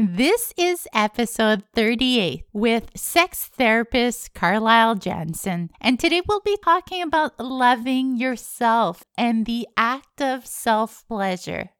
This is episode 38 with sex therapist Carlyle Jansen. And today we'll be talking about loving yourself and the act of self pleasure.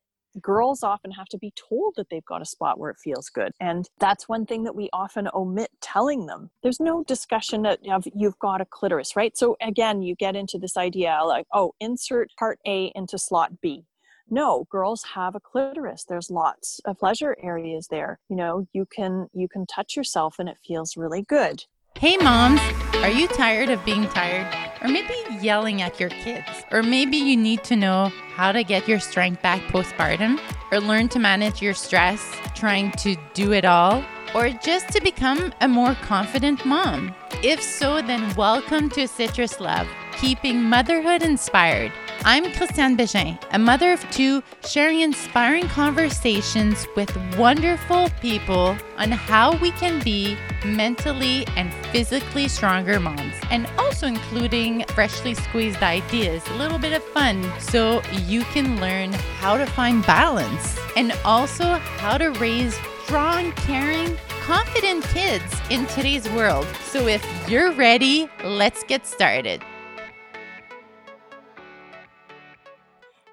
Girls often have to be told that they've got a spot where it feels good. And that's one thing that we often omit telling them. There's no discussion of you've got a clitoris, right? So again, you get into this idea like, oh, insert part A into slot B no girls have a clitoris. There's lots of pleasure areas there. You know you can you can touch yourself and it feels really good. Hey moms. Are you tired of being tired? Or maybe yelling at your kids. Or maybe you need to know how to get your strength back postpartum? Or learn to manage your stress trying to do it all? Or just to become a more confident mom? If so then welcome to citrus love keeping motherhood inspired I'm Christiane Bégin, a mother of two, sharing inspiring conversations with wonderful people on how we can be mentally and physically stronger moms, and also including freshly squeezed ideas, a little bit of fun, so you can learn how to find balance and also how to raise strong, caring, confident kids in today's world. So if you're ready, let's get started.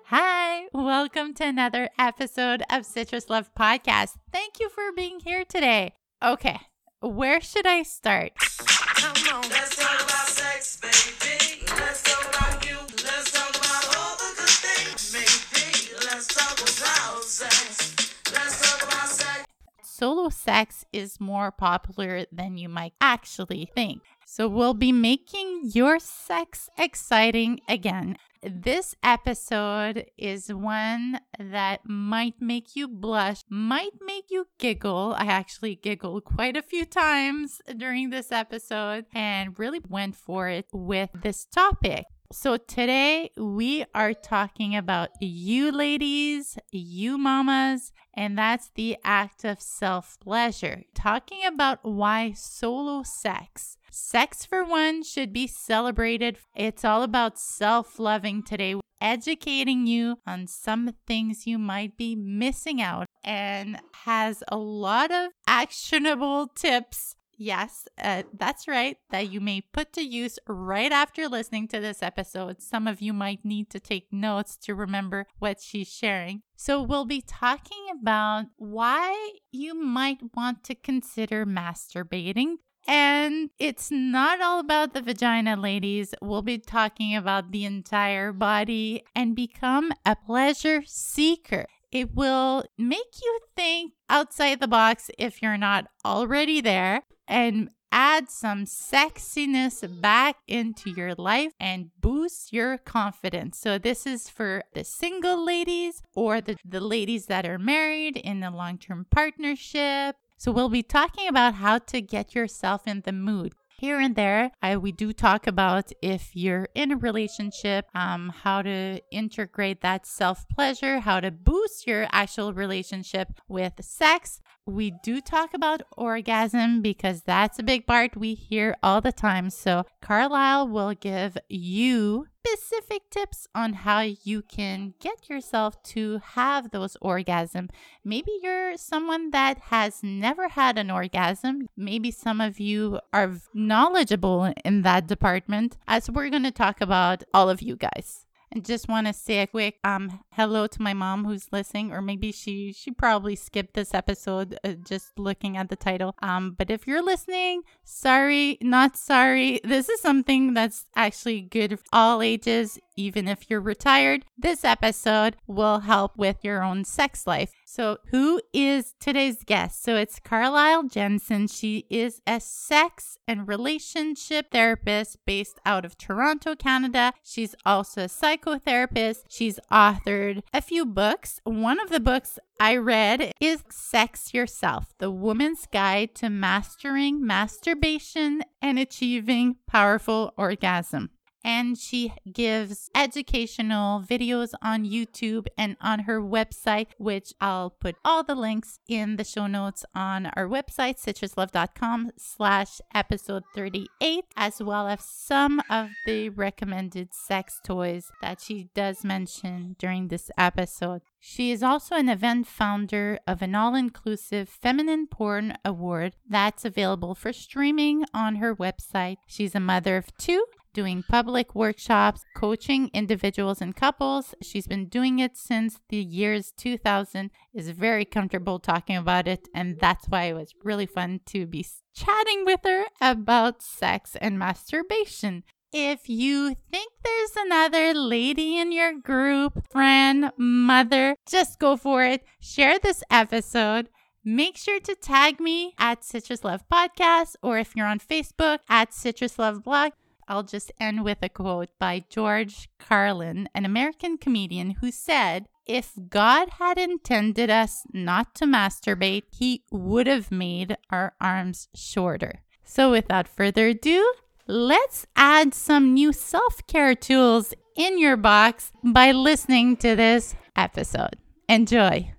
Hi, welcome to another episode of Citrus Love Podcast. Thank you for being here today. Okay, where should I start? Come on, let's talk about sex, baby. Let's talk about you. Let's talk about all the good things, maybe. Let's talk about sex. Let's talk about sex. Solo sex is more popular than you might actually think. So, we'll be making your sex exciting again. This episode is one that might make you blush, might make you giggle. I actually giggled quite a few times during this episode and really went for it with this topic. So, today we are talking about you ladies, you mamas, and that's the act of self pleasure. Talking about why solo sex Sex for one should be celebrated. It's all about self loving today, educating you on some things you might be missing out, and has a lot of actionable tips. Yes, uh, that's right, that you may put to use right after listening to this episode. Some of you might need to take notes to remember what she's sharing. So, we'll be talking about why you might want to consider masturbating and it's not all about the vagina, ladies. We'll be talking about the entire body and become a pleasure seeker. It will make you think outside the box if you're not already there and add some sexiness back into your life and boost your confidence. So, this is for the single ladies or the, the ladies that are married in a long term partnership so, we'll be talking about how to get yourself in the mood. Here and there, I, we do talk about if you're in a relationship, um, how to integrate that self pleasure, how to boost your actual relationship with sex. We do talk about orgasm because that's a big part we hear all the time. So, Carlyle will give you specific tips on how you can get yourself to have those orgasms. Maybe you're someone that has never had an orgasm. Maybe some of you are knowledgeable in that department, as we're going to talk about all of you guys. Just want to say a quick um hello to my mom who's listening, or maybe she she probably skipped this episode uh, just looking at the title. Um, but if you're listening, sorry, not sorry. This is something that's actually good for all ages, even if you're retired. This episode will help with your own sex life. So, who is today's guest? So, it's Carlyle Jansen. She is a sex and relationship therapist based out of Toronto, Canada. She's also a psychotherapist. She's authored a few books. One of the books I read is Sex Yourself The Woman's Guide to Mastering Masturbation and Achieving Powerful Orgasm and she gives educational videos on YouTube and on her website, which I'll put all the links in the show notes on our website, citruslove.com slash episode 38, as well as some of the recommended sex toys that she does mention during this episode. She is also an event founder of an all inclusive feminine porn award that's available for streaming on her website. She's a mother of two doing public workshops, coaching individuals and couples. She's been doing it since the years 2000, is very comfortable talking about it, and that's why it was really fun to be chatting with her about sex and masturbation. If you think there's another lady in your group, friend, mother, just go for it. Share this episode. Make sure to tag me at Citrus Love Podcast or if you're on Facebook at Citrus Love Blog. I'll just end with a quote by George Carlin, an American comedian who said, If God had intended us not to masturbate, he would have made our arms shorter. So, without further ado, let's add some new self care tools in your box by listening to this episode. Enjoy.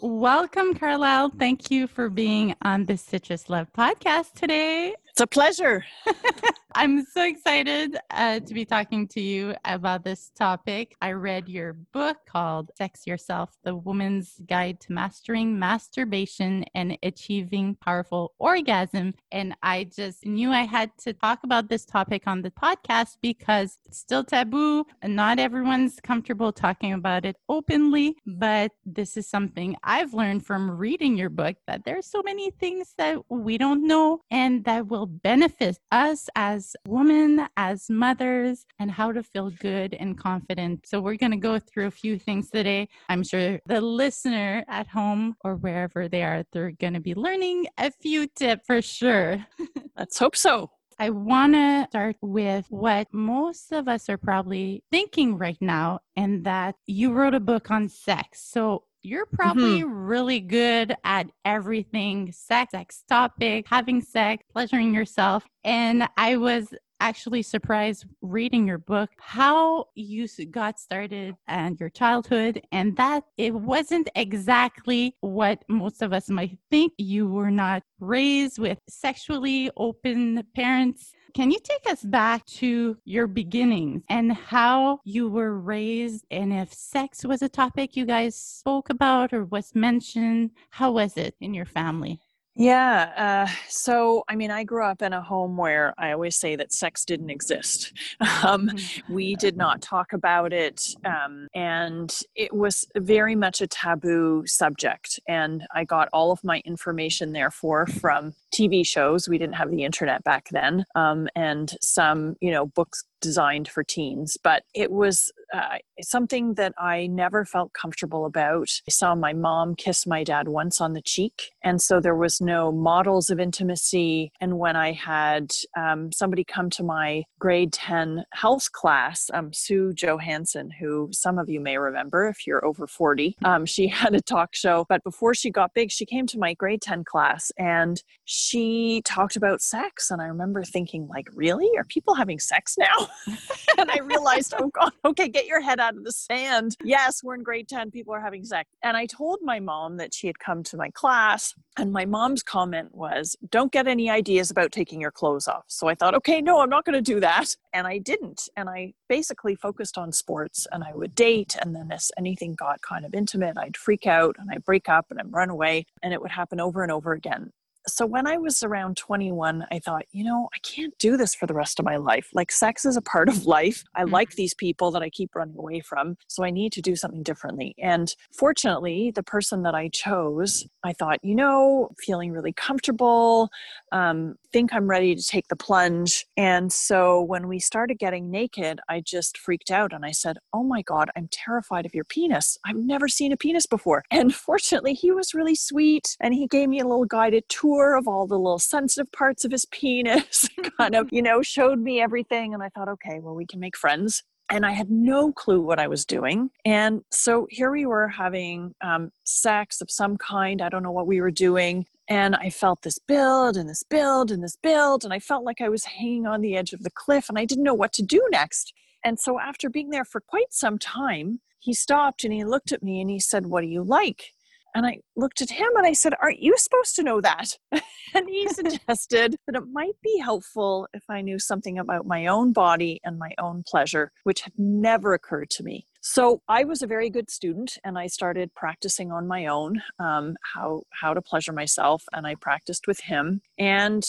Welcome, Carlyle. Thank you for being on the Citrus Love podcast today. It's a pleasure. I'm so excited uh, to be talking to you about this topic. I read your book called Sex Yourself The Woman's Guide to Mastering Masturbation and Achieving Powerful Orgasm. And I just knew I had to talk about this topic on the podcast because it's still taboo. Not everyone's comfortable talking about it openly. But this is something I've learned from reading your book that there's so many things that we don't know and that will benefit us as women, as mothers, and how to feel good and confident. So, we're going to go through a few things today. I'm sure the listener at home or wherever they are, they're going to be learning a few tips for sure. Let's hope so. I want to start with what most of us are probably thinking right now, and that you wrote a book on sex. So, you're probably mm-hmm. really good at everything sex, sex topic, having sex, pleasuring yourself. And I was actually surprised reading your book how you got started and your childhood and that it wasn't exactly what most of us might think you were not raised with sexually open parents can you take us back to your beginnings and how you were raised and if sex was a topic you guys spoke about or was mentioned? How was it in your family? Yeah. Uh, so, I mean, I grew up in a home where I always say that sex didn't exist. Um, mm-hmm. we did not talk about it. Um, and it was very much a taboo subject. And I got all of my information, therefore, from TV shows. We didn't have the internet back then, um, and some, you know, books designed for teens. But it was uh, something that I never felt comfortable about. I saw my mom kiss my dad once on the cheek, and so there was no models of intimacy. And when I had um, somebody come to my grade 10 health class, um, Sue Johanson, who some of you may remember if you're over 40, um, she had a talk show. But before she got big, she came to my grade 10 class and she talked about sex. And I remember thinking, like, really? Are people having sex now? and I realized, oh God, okay, get your head out of the sand. Yes, we're in grade 10, people are having sex. And I told my mom that she had come to my class. And my mom's comment was, don't get any ideas about taking your clothes off. So I thought, okay, no, I'm not going to do that. And I didn't. And I basically focused on sports and I would date. And then as anything got kind of intimate, I'd freak out and I'd break up and I'd run away. And it would happen over and over again so when I was around 21, I thought, you know, I can't do this for the rest of my life. Like, sex is a part of life. I mm-hmm. like these people that I keep running away from. So I need to do something differently. And fortunately, the person that I chose, I thought, you know, feeling really comfortable, um, think I'm ready to take the plunge. And so when we started getting naked, I just freaked out and I said, oh my God, I'm terrified of your penis. I've never seen a penis before. And fortunately, he was really sweet and he gave me a little guided tour of all the little sensitive parts of his penis, kind of, you know, showed me everything. And I thought, okay, well, we can make friends. And I had no clue what I was doing. And so here we were having um, sex of some kind. I don't know what we were doing. And I felt this build and this build and this build. And I felt like I was hanging on the edge of the cliff and I didn't know what to do next. And so after being there for quite some time, he stopped and he looked at me and he said, What do you like? And I looked at him and I said, Aren't you supposed to know that? and he suggested that it might be helpful if I knew something about my own body and my own pleasure, which had never occurred to me. So I was a very good student, and I started practicing on my own um, how how to pleasure myself, and I practiced with him. And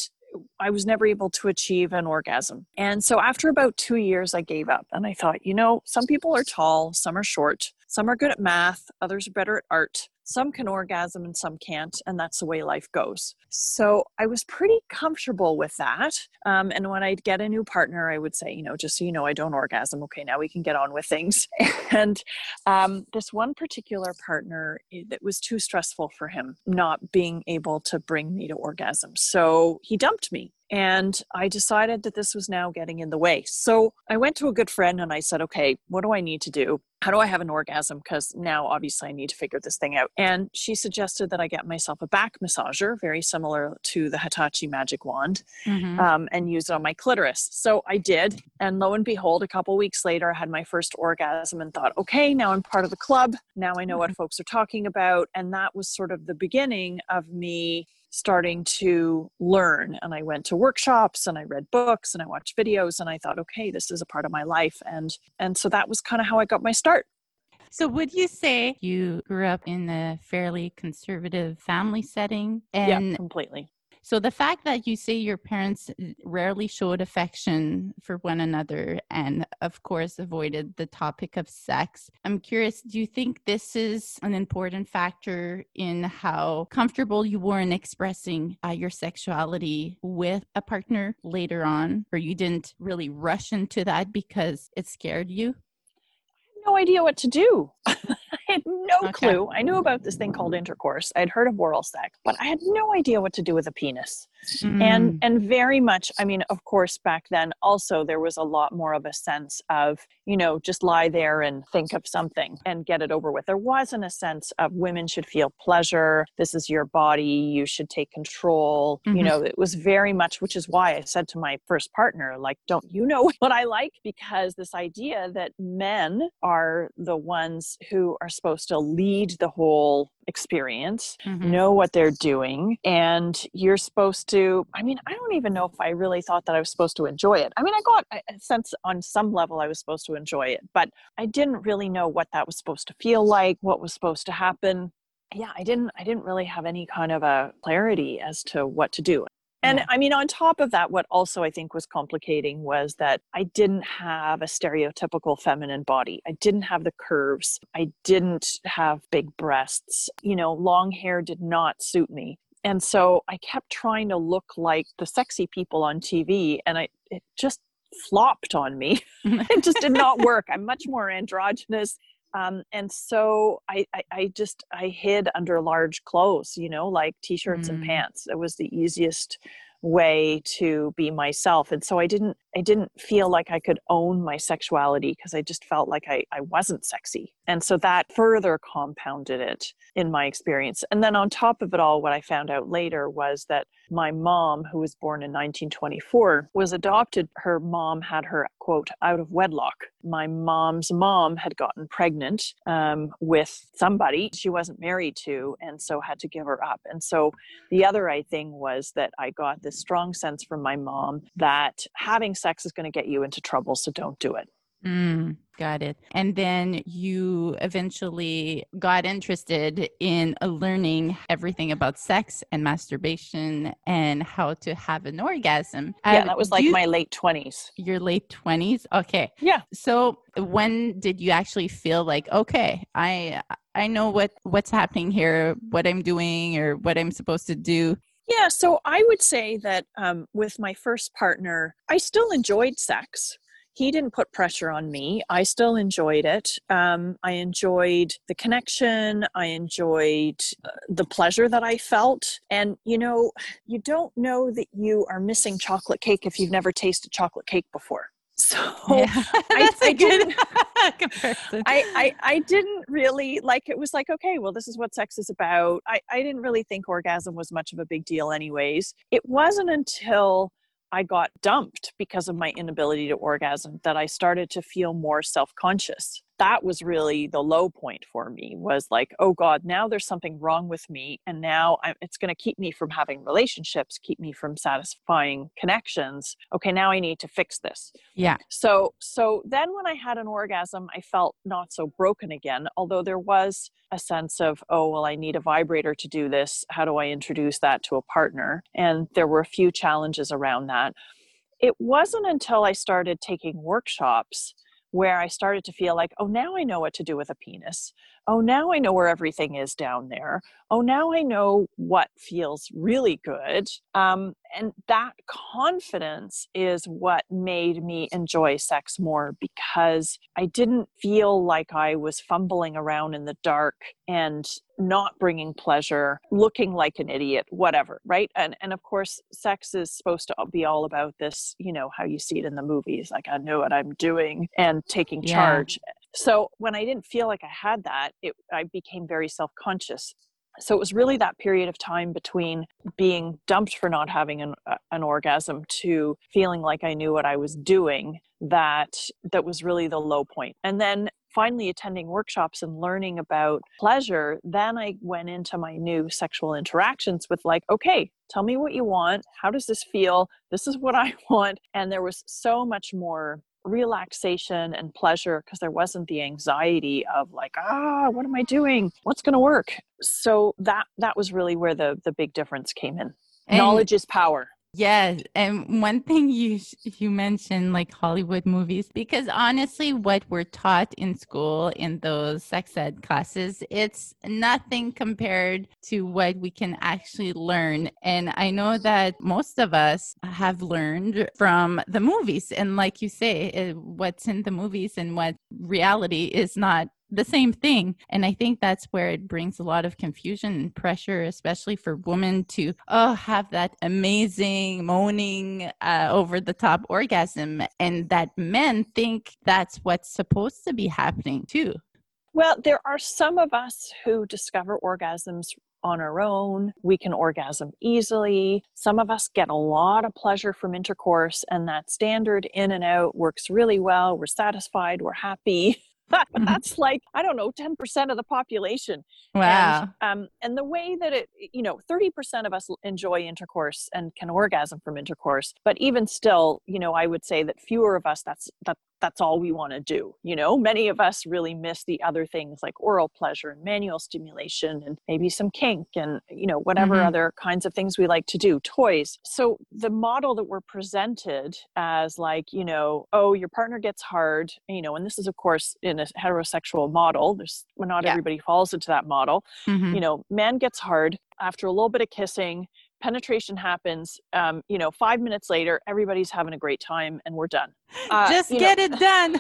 I was never able to achieve an orgasm. And so after about two years, I gave up and I thought, you know, some people are tall, some are short, some are good at math, others are better at art some can orgasm and some can't, and that's the way life goes. So I was pretty comfortable with that. Um, and when I'd get a new partner, I would say, you know, just so you know, I don't orgasm. Okay, now we can get on with things. and um, this one particular partner, it was too stressful for him not being able to bring me to orgasm. So he dumped me. And I decided that this was now getting in the way. So I went to a good friend and I said, okay, what do I need to do? How do I have an orgasm? Because now obviously I need to figure this thing out. And she suggested that I get myself a back massager, very similar to the Hitachi Magic Wand, mm-hmm. um, and use it on my clitoris. So I did. And lo and behold, a couple weeks later, I had my first orgasm and thought, okay, now I'm part of the club. Now I know mm-hmm. what folks are talking about. And that was sort of the beginning of me starting to learn. And i went to workshops and i read books and i watched videos and i thought okay this is a part of my life. And and so that was kind of how i got my start. So would you say you grew up in a fairly conservative family setting? And yeah, completely so the fact that you say your parents rarely showed affection for one another and of course avoided the topic of sex, I'm curious, do you think this is an important factor in how comfortable you were in expressing uh, your sexuality with a partner later on or you didn't really rush into that because it scared you? no idea what to do. I had no okay. clue. I knew about this thing called intercourse. I'd heard of oral sex, but I had no idea what to do with a penis. Mm. And and very much, I mean, of course, back then also there was a lot more of a sense of, you know, just lie there and think of something and get it over with. There wasn't a sense of women should feel pleasure. This is your body. You should take control. Mm-hmm. You know, it was very much, which is why I said to my first partner, like, don't you know what I like? Because this idea that men are the ones who are supposed to lead the whole experience, mm-hmm. know what they're doing, and you're supposed to. I mean, I don't even know if I really thought that I was supposed to enjoy it. I mean, I got a sense on some level I was supposed to enjoy it, but I didn't really know what that was supposed to feel like, what was supposed to happen yeah i didn't i didn't really have any kind of a clarity as to what to do and yeah. I mean, on top of that, what also I think was complicating was that I didn't have a stereotypical feminine body. I didn't have the curves. I didn't have big breasts. You know, long hair did not suit me. And so I kept trying to look like the sexy people on TV, and I it just flopped on me. it just did not work. I'm much more androgynous um, and so I, I, I, just i hid under large clothes you know like t-shirts mm. and pants it was the easiest way to be myself and so i didn't i didn't feel like i could own my sexuality because i just felt like I, I wasn't sexy and so that further compounded it in my experience and then on top of it all what i found out later was that my mom who was born in 1924 was adopted her mom had her quote out of wedlock. My mom's mom had gotten pregnant um, with somebody she wasn't married to and so had to give her up and so the other right thing was that i got this strong sense from my mom that having sex is going to get you into trouble so don't do it Mm, got it. And then you eventually got interested in learning everything about sex and masturbation and how to have an orgasm. Yeah, uh, that was like you, my late 20s. Your late 20s? Okay. Yeah. So when did you actually feel like, okay, I I know what what's happening here, what I'm doing or what I'm supposed to do? Yeah, so I would say that um, with my first partner, I still enjoyed sex he didn't put pressure on me. I still enjoyed it. Um, I enjoyed the connection. I enjoyed uh, the pleasure that I felt. And, you know, you don't know that you are missing chocolate cake if you've never tasted chocolate cake before. So yeah, I, I didn't, I, I, I didn't really like it was like, okay, well, this is what sex is about. I, I didn't really think orgasm was much of a big deal anyways. It wasn't until I got dumped because of my inability to orgasm that I started to feel more self conscious. That was really the low point for me was like oh god now there's something wrong with me and now I'm, it's going to keep me from having relationships keep me from satisfying connections. Okay now i need to fix this. Yeah. So so then when i had an orgasm i felt not so broken again although there was a sense of oh well i need a vibrator to do this. How do i introduce that to a partner? And there were a few challenges around that. It wasn't until i started taking workshops where I started to feel like, oh, now I know what to do with a penis. Oh, now I know where everything is down there. Oh, now I know what feels really good. Um, and that confidence is what made me enjoy sex more because I didn't feel like I was fumbling around in the dark and not bringing pleasure, looking like an idiot, whatever, right? And and of course, sex is supposed to be all about this, you know, how you see it in the movies, like I know what I'm doing and taking yeah. charge. So when I didn't feel like I had that, it, I became very self conscious. So it was really that period of time between being dumped for not having an, uh, an orgasm to feeling like I knew what I was doing that that was really the low point. And then finally attending workshops and learning about pleasure, then I went into my new sexual interactions with like, okay, tell me what you want. How does this feel? This is what I want. And there was so much more relaxation and pleasure because there wasn't the anxiety of like ah what am i doing? What's going to work? So that that was really where the the big difference came in. And knowledge is power Yes, and one thing you you mentioned like Hollywood movies because honestly what we're taught in school in those sex ed classes it's nothing compared to what we can actually learn and I know that most of us have learned from the movies and like you say it, what's in the movies and what reality is not the same thing. And I think that's where it brings a lot of confusion and pressure, especially for women to oh have that amazing moaning uh, over the top orgasm, and that men think that's what's supposed to be happening too. Well, there are some of us who discover orgasms on our own. We can orgasm easily. Some of us get a lot of pleasure from intercourse, and that standard in and out works really well. We're satisfied, we're happy. Mm-hmm. that's like i don't know 10% of the population wow and, um, and the way that it you know 30% of us enjoy intercourse and can orgasm from intercourse but even still you know i would say that fewer of us that's that that's all we want to do. You know, many of us really miss the other things like oral pleasure and manual stimulation and maybe some kink and, you know, whatever mm-hmm. other kinds of things we like to do, toys. So the model that we're presented as like, you know, oh, your partner gets hard, you know, and this is, of course, in a heterosexual model. There's well, not yeah. everybody falls into that model. Mm-hmm. You know, man gets hard after a little bit of kissing penetration happens um, you know five minutes later everybody's having a great time and we're done uh, just get know, it done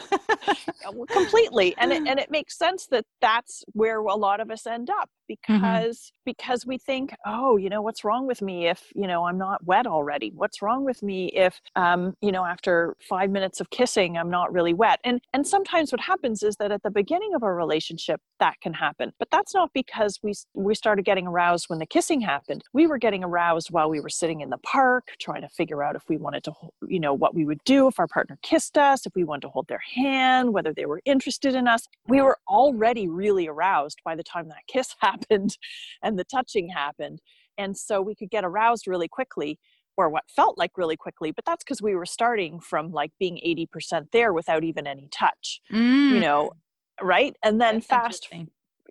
completely and it, and it makes sense that that's where a lot of us end up mm-hmm. because mm-hmm. because we think oh you know what's wrong with me if you know i'm not wet already what's wrong with me if um, you know after five minutes of kissing i'm not really wet and and sometimes what happens is that at the beginning of a relationship that can happen but that's not because we we started getting aroused when the kissing happened we were getting aroused while we were sitting in the park trying to figure out if we wanted to you know what we would do if our partner kissed us if we wanted to hold their hand whether they were interested in us. We were already really aroused by the time that kiss happened and the touching happened. And so we could get aroused really quickly or what felt like really quickly but that's because we were starting from like being 80% there without even any touch mm. you know right? And then that's fast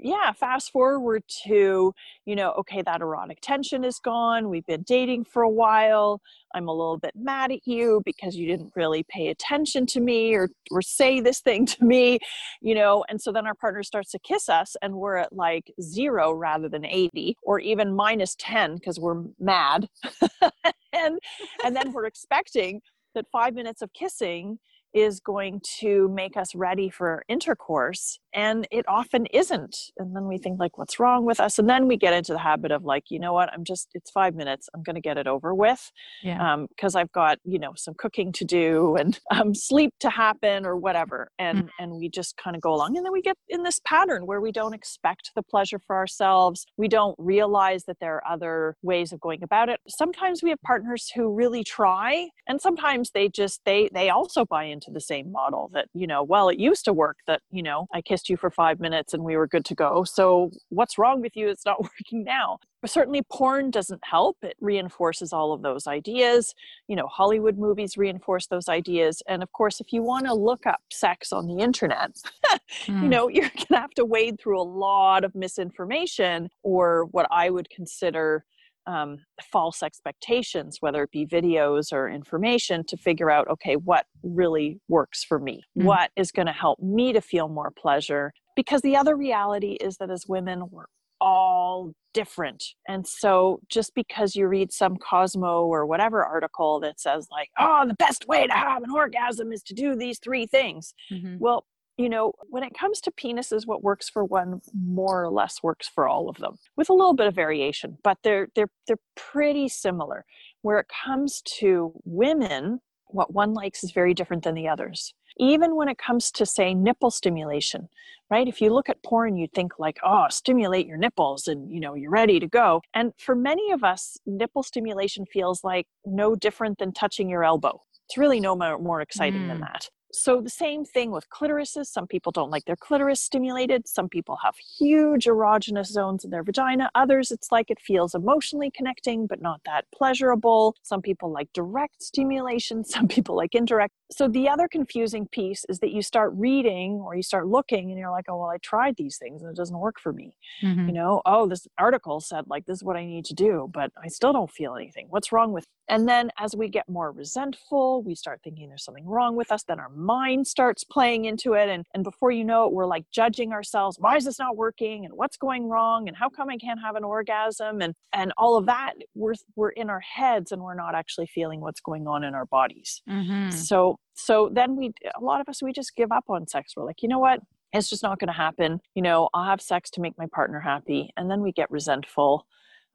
yeah, fast forward to, you know, okay, that erotic tension is gone. We've been dating for a while. I'm a little bit mad at you because you didn't really pay attention to me or, or say this thing to me, you know. And so then our partner starts to kiss us and we're at like zero rather than 80 or even minus 10 because we're mad. and and then we're expecting that five minutes of kissing is going to make us ready for intercourse and it often isn't and then we think like what's wrong with us? And then we get into the habit of like you know what? I'm just it's five minutes. I'm going to get it over with Yeah. because i've got you know some cooking to do and um, sleep to happen or whatever and Mm. and we just kind of go along and then we get in this pattern where we don't expect the pleasure for ourselves. We don't realize that there are other ways of going about it. Sometimes we have partners who really try and sometimes they just they they also buy into the same model that you know well it used to work that you know i kissed you for five minutes and we were good to go. So what's wrong with you? It's not working now. But certainly porn doesn't help. It reinforces all of those ideas. You know hollywood movies reinforce those ideas. And of course if you want to look up sex on the internet you Mm. know you're going to have to wade through a lot of misinformation or what i would consider um, false expectations whether it be videos or information to figure out okay what really works for me Mm. what is going to help me to feel more pleasure because the other reality is that as women we're all different and so just because you read some cosmo or whatever article that says like oh the best way to have an orgasm is to do these three things Mhm. well, you know, when it comes to penises, what works for one more or less works for all of them, with a little bit of variation, but they're they're they're pretty similar. Where it comes to women, what one likes is very different than the others. Even when it comes to say nipple stimulation, right? If you look at porn, you think like, oh, stimulate your nipples and you know, you're ready to go. And for many of us, nipple stimulation feels like no different than touching your elbow. It's really no more, more exciting than Mm. that. So the same thing with clitorises. Some people don't like their clitoris stimulated. Some people have huge erogenous zones in their vagina. Others, it's like it feels emotionally connecting, but not that pleasurable. Some people like direct stimulation. Some people like indirect. So the other confusing piece is that you start reading or you start looking and you're like, oh, well, I tried these things and it doesn't work for me Mhm. you know oh this article said like this is what i need to do but i still don't feel anything what's wrong with and then as we get more resentful we start thinking there's something wrong with us then our mind starts playing into it and and before you know it we're like judging ourselves why is this not working? And what's going wrong? And how come i can't have an orgasm? And and all of that we're we're in our heads and we're not actually feeling what's going on in our bodies. Mhm. so so then we a lot of us we just give up on sex. We're like you know what? It's just not going to happen. You know i'll have sex to make my partner happy. And then we get resentful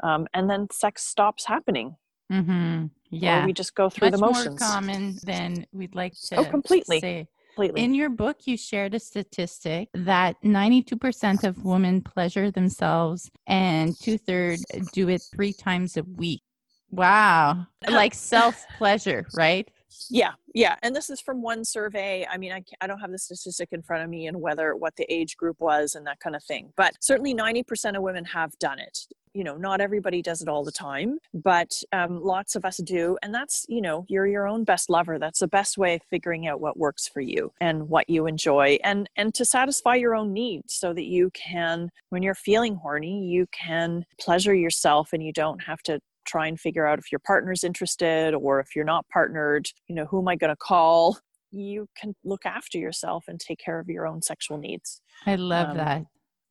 um, and then sex stops happening Mhm. or Yeah. we just go through Much the motions more common than we'd like to Oh, completely. say. completely In your book, you shared a statistic that 92% of women pleasure themselves and two thirds do it three times a week. Wow. Like self pleasure, right? Yeah yeah and this is from one survey i mean I, I don't have the statistic in front of me and whether what the age group was and that kind of thing but certainly 90% of women have done it. You know not everybody does it all the time but um, lots of us do and that's you know you're your own best lover that's the best way of figuring out what works for you and what you enjoy and and to satisfy your own needs so that you can when you're feeling horny you can pleasure yourself and you don't have to try and figure out if your partner's interested or if you're not partnered you know who am i going to call you can look after yourself and take care of your own sexual needs I love Um, that.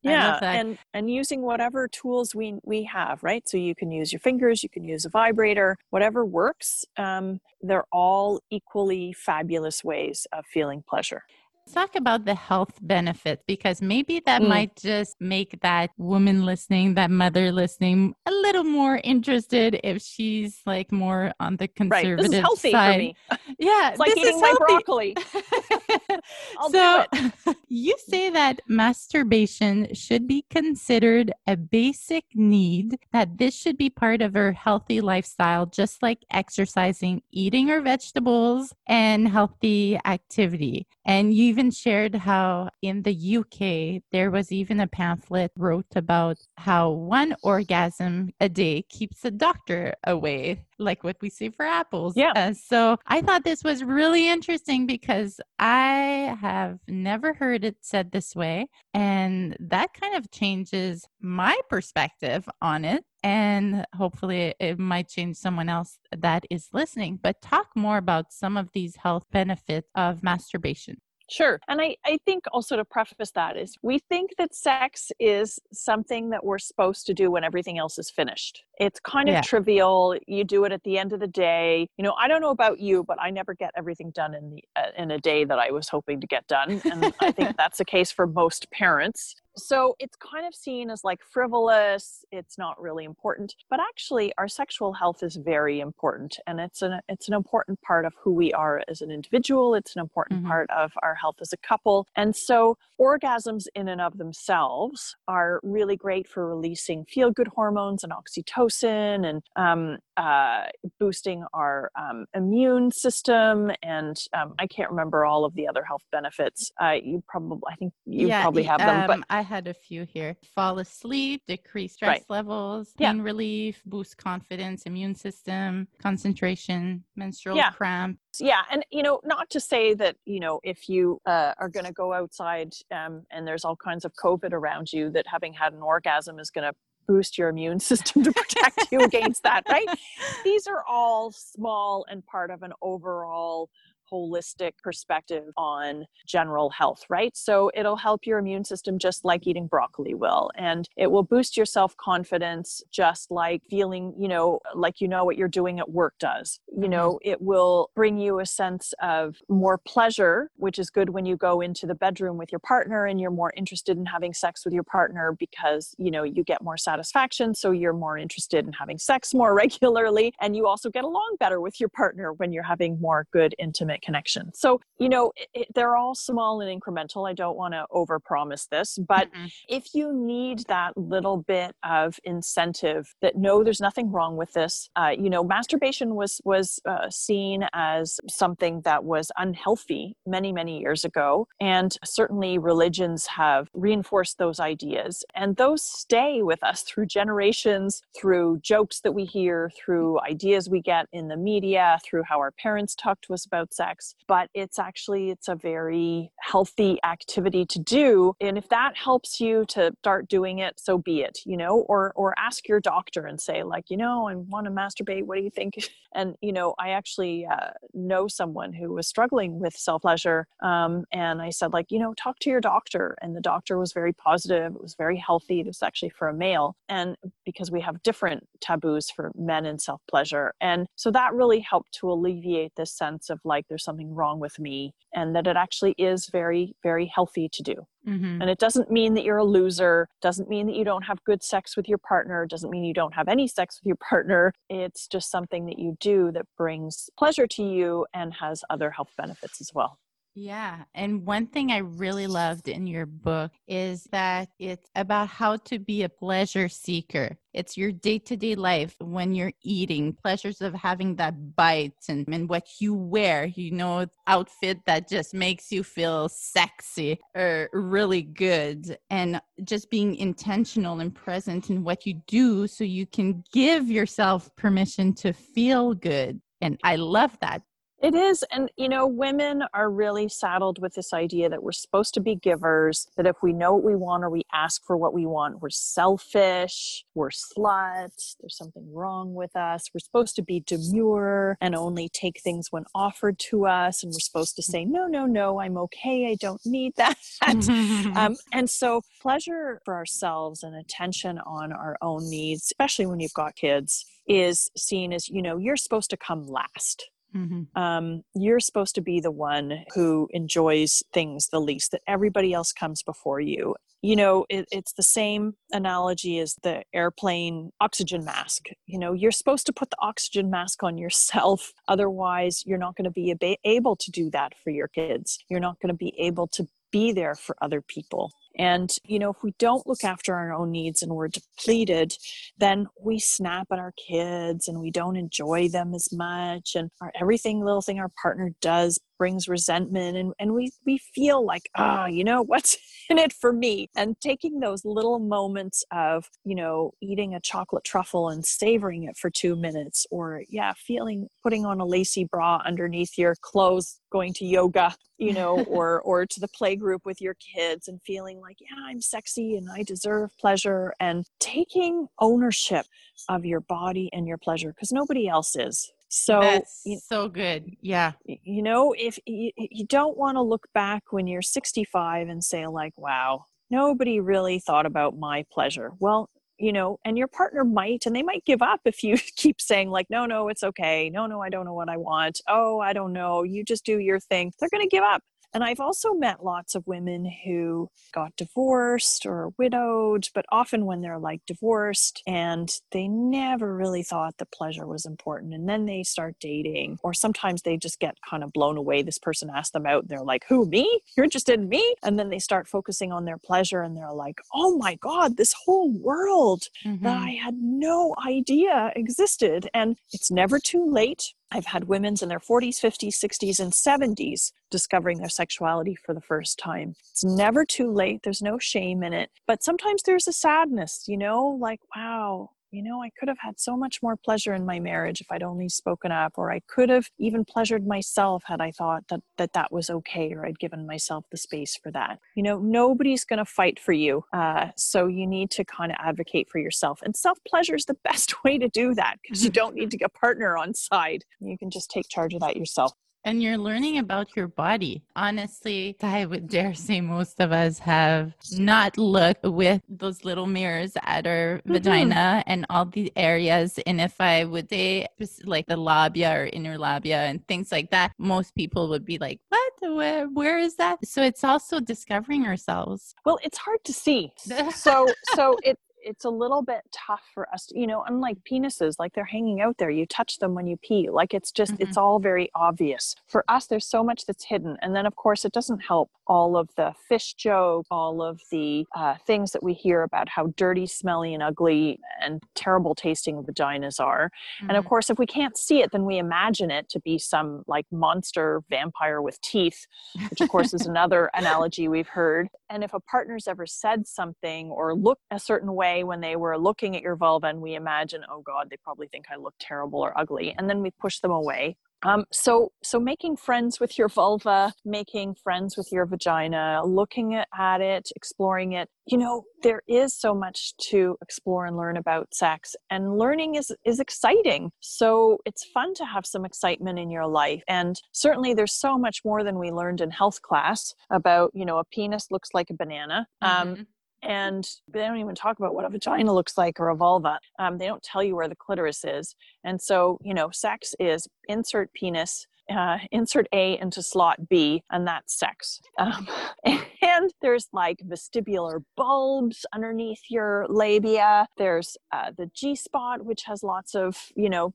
Yeah love that. and and using whatever tools we we have right so you can use your fingers you can use a vibrator whatever works um, they're all equally fabulous ways of feeling pleasure talk about the health benefits because maybe that Mm. might just make that woman listening, that mother listening, a little more interested if she's like more on the right conservative this is healthy side. for me Yeah, it's like this eating is my broccoli so you say that masturbation should be considered a basic need, that this should be part of our healthy lifestyle, just like exercising, eating our vegetables, and healthy activity. And you even shared how in the UK there was even a pamphlet wrote about how one orgasm a day keeps a doctor away, like what we say for apples. Yeah. Uh, so I thought this was really interesting because I have never heard it said this way. And that kind of changes my perspective on it. And hopefully it might change someone else that is listening. But talk more about some of these health benefits of masturbation. Sure. And I, I think also to preface that is we think that sex is something that we're supposed to do when everything else is finished. It's kind of yeah. trivial. You do it at the end of the day. You know, I don't know about you, but I never get everything done in the uh, in a day that I was hoping to get done. And I think that's the case for most parents so it's kind of seen as like frivolous it's not really important but actually our sexual health is very important and it's an it's an important part of who we are as an individual it's an important mm-hmm. part of our health as a couple and so orgasms in and of themselves are really great for releasing feel good hormones and oxytocin and um, uh, boosting our um, immune system and um, i can't remember all of the other health benefits uh, you probably i think you yeah, probably have them but I had a few here. Fall asleep, decrease stress right. levels, pain yeah. relief, boost confidence, immune system, concentration, menstrual yeah. cramp. Yeah, and you know, not to say that you know if you uh, are going to go outside um, and there's all kinds of COVID around you, that having had an orgasm is going to boost your immune system to protect you against that, right? These are all small and part of an overall holistic perspective on general health, right? So it'll help your immune system just like eating broccoli will. And it will boost your self confidence just like feeling, you know, like you know what you're doing at work does. You mm-hmm. know, it will bring you a sense of more pleasure, which is good when you go into the bedroom with your partner and you're more interested in having sex with your partner because, you know, you get more satisfaction. So you're more interested in having sex more regularly. And you also get along better with your partner when you're having more good, intimate connection. So, you know, it, it, they're all small and incremental. I don't want to overpromise this, but mm-hmm. if you need that little bit of incentive that no, there's nothing wrong with this. Uh, you know, masturbation was was uh, seen as something that was unhealthy many many years ago, and certainly religions have reinforced those ideas, and those stay with us through generations, through jokes that we hear, through ideas we get in the media, through how our parents talk to us about sex sex but it's actually it's a very healthy activity to do and if that helps you to start doing it so be it you know or or ask your doctor and say like you know i want to masturbate what do you think? And you know i actually uh, know someone who was struggling with self pleasure um, and i said like you know talk to your doctor and the doctor was very positive it was very healthy it was actually for a male and because we have different taboos for men and self pleasure and so that really helped to alleviate this sense of like there's something wrong with me and that it actually is very very healthy to do. Mm-hmm. and it doesn't mean that you're a loser doesn't mean that you don't have good sex with your partner doesn't mean you don't have any sex with your partner. It's just something that you do that brings pleasure to you and has other health benefits as well yeah. And one thing I really loved in your book is that it's about how to be a pleasure seeker. It's your day to day life when you're eating, pleasures of having that bite and, and what you wear, you know, outfit that just makes you feel sexy or really good. And just being intentional and present in what you do so you can give yourself permission to feel good. And I love that it is. And, you know, women are really saddled with this idea that we're supposed to be givers, that if we know what we want or we ask for what we want, we're selfish, we're sluts, there's something wrong with us. We're supposed to be demure and only take things when offered to us. And we're supposed to say, no, no, no, I'm okay. I don't need that. um, and so, pleasure for ourselves and attention on our own needs, especially when you've got kids, is seen as, you know, you're supposed to come last Mm-hmm. Um, you're supposed to be the one who enjoys things the least, that everybody else comes before you. You know, it, it's the same analogy as the airplane oxygen mask. You know, you're supposed to put the oxygen mask on yourself. Otherwise, you're not going to be able to do that for your kids. You're not going to be able to be there for other people. And, you know, if we don't look after our own needs and we're depleted, then we snap at our kids and we don't enjoy them as much. And our, everything little thing our partner does brings resentment and, and we, we feel like, ah, oh, you know, what's in it for me? And taking those little moments of, you know, eating a chocolate truffle and savoring it for two minutes, or yeah, feeling putting on a lacy bra underneath your clothes, going to yoga, you know, or or to the play group with your kids and feeling like, yeah, I'm sexy and I deserve pleasure and taking ownership of your body and your pleasure because nobody else is So That's you, so good. Yeah. You know, if you, you don't want to look back when you're 65 and say like, wow, nobody really thought about my pleasure. Well, you know, and your partner might, and they might give up if you keep saying, like, no, no, it's okay. No, no, I don't know what I want. Oh, I don't know. You just do your thing. They're going to give up. And I've also met lots of women who got divorced or widowed, but often when they're like divorced and they never really thought the pleasure was important. And then they start dating, or sometimes they just get kind of blown away. This person asked them out and they're like, Who, me? You're interested in me? And then they start focusing on their pleasure and they're like, Oh my God, this whole world mm-hmm. that I had no idea existed. And it's never too late I've had women in their 40s, 50s, 60s, and 70s discovering their sexuality for the first time. It's never too late. There's no shame in it. But sometimes there's a sadness, you know, like, wow, you know, I could have had so much more pleasure in my marriage if I'd only spoken up, or I could have even pleasured myself had I thought that that, that was okay, or I'd given myself the space for that. You know, nobody's going to fight for you. Uh, so you need to kind of advocate for yourself. And self pleasure is the best way to do that because you don't need to get a partner on side. You can just take charge of that yourself and you're learning about your body. Honestly, I would dare say most of us have not looked with those little mirrors at our mm-hmm. vagina and all the areas. And if I would say like the labia or inner labia and things like that, most people would be like, what? Where, where is that? So it's also discovering ourselves. Well, it's hard to see. so, so it, it's a little bit tough for us to, you know unlike penises like they're hanging out there you touch them when you pee like it's just mm-hmm. it's all very obvious for us there's so much that's hidden and then of course it doesn't help all of the fish joke all of the uh, things that we hear about how dirty smelly and ugly and terrible tasting vaginas are mm-hmm. and of mm-hmm. course if we can't see it then we imagine it to be some like monster vampire with teeth which of course is another analogy we've heard and if a partner's ever said something or looked a certain way when they were looking at your vulva and we imagine, oh God, they probably think I look terrible or ugly. And then we push them away. Um, so, so making friends with your vulva, making friends with your vagina, looking at it, exploring it. You know, there is so much to explore and learn about sex, and learning is is exciting. So it's fun to have some excitement in your life. And certainly, there's so much more than we learned in health class about. You know, a penis looks like a banana. Um, mm-hmm. And they don't even talk about what a vagina looks like or a vulva. Um, they don't tell you where the clitoris is. And so, you know, sex is insert penis, uh, insert A into slot B, and that's sex. Um, and there's like vestibular bulbs underneath your labia. There's uh, the G spot, which has lots of, you know,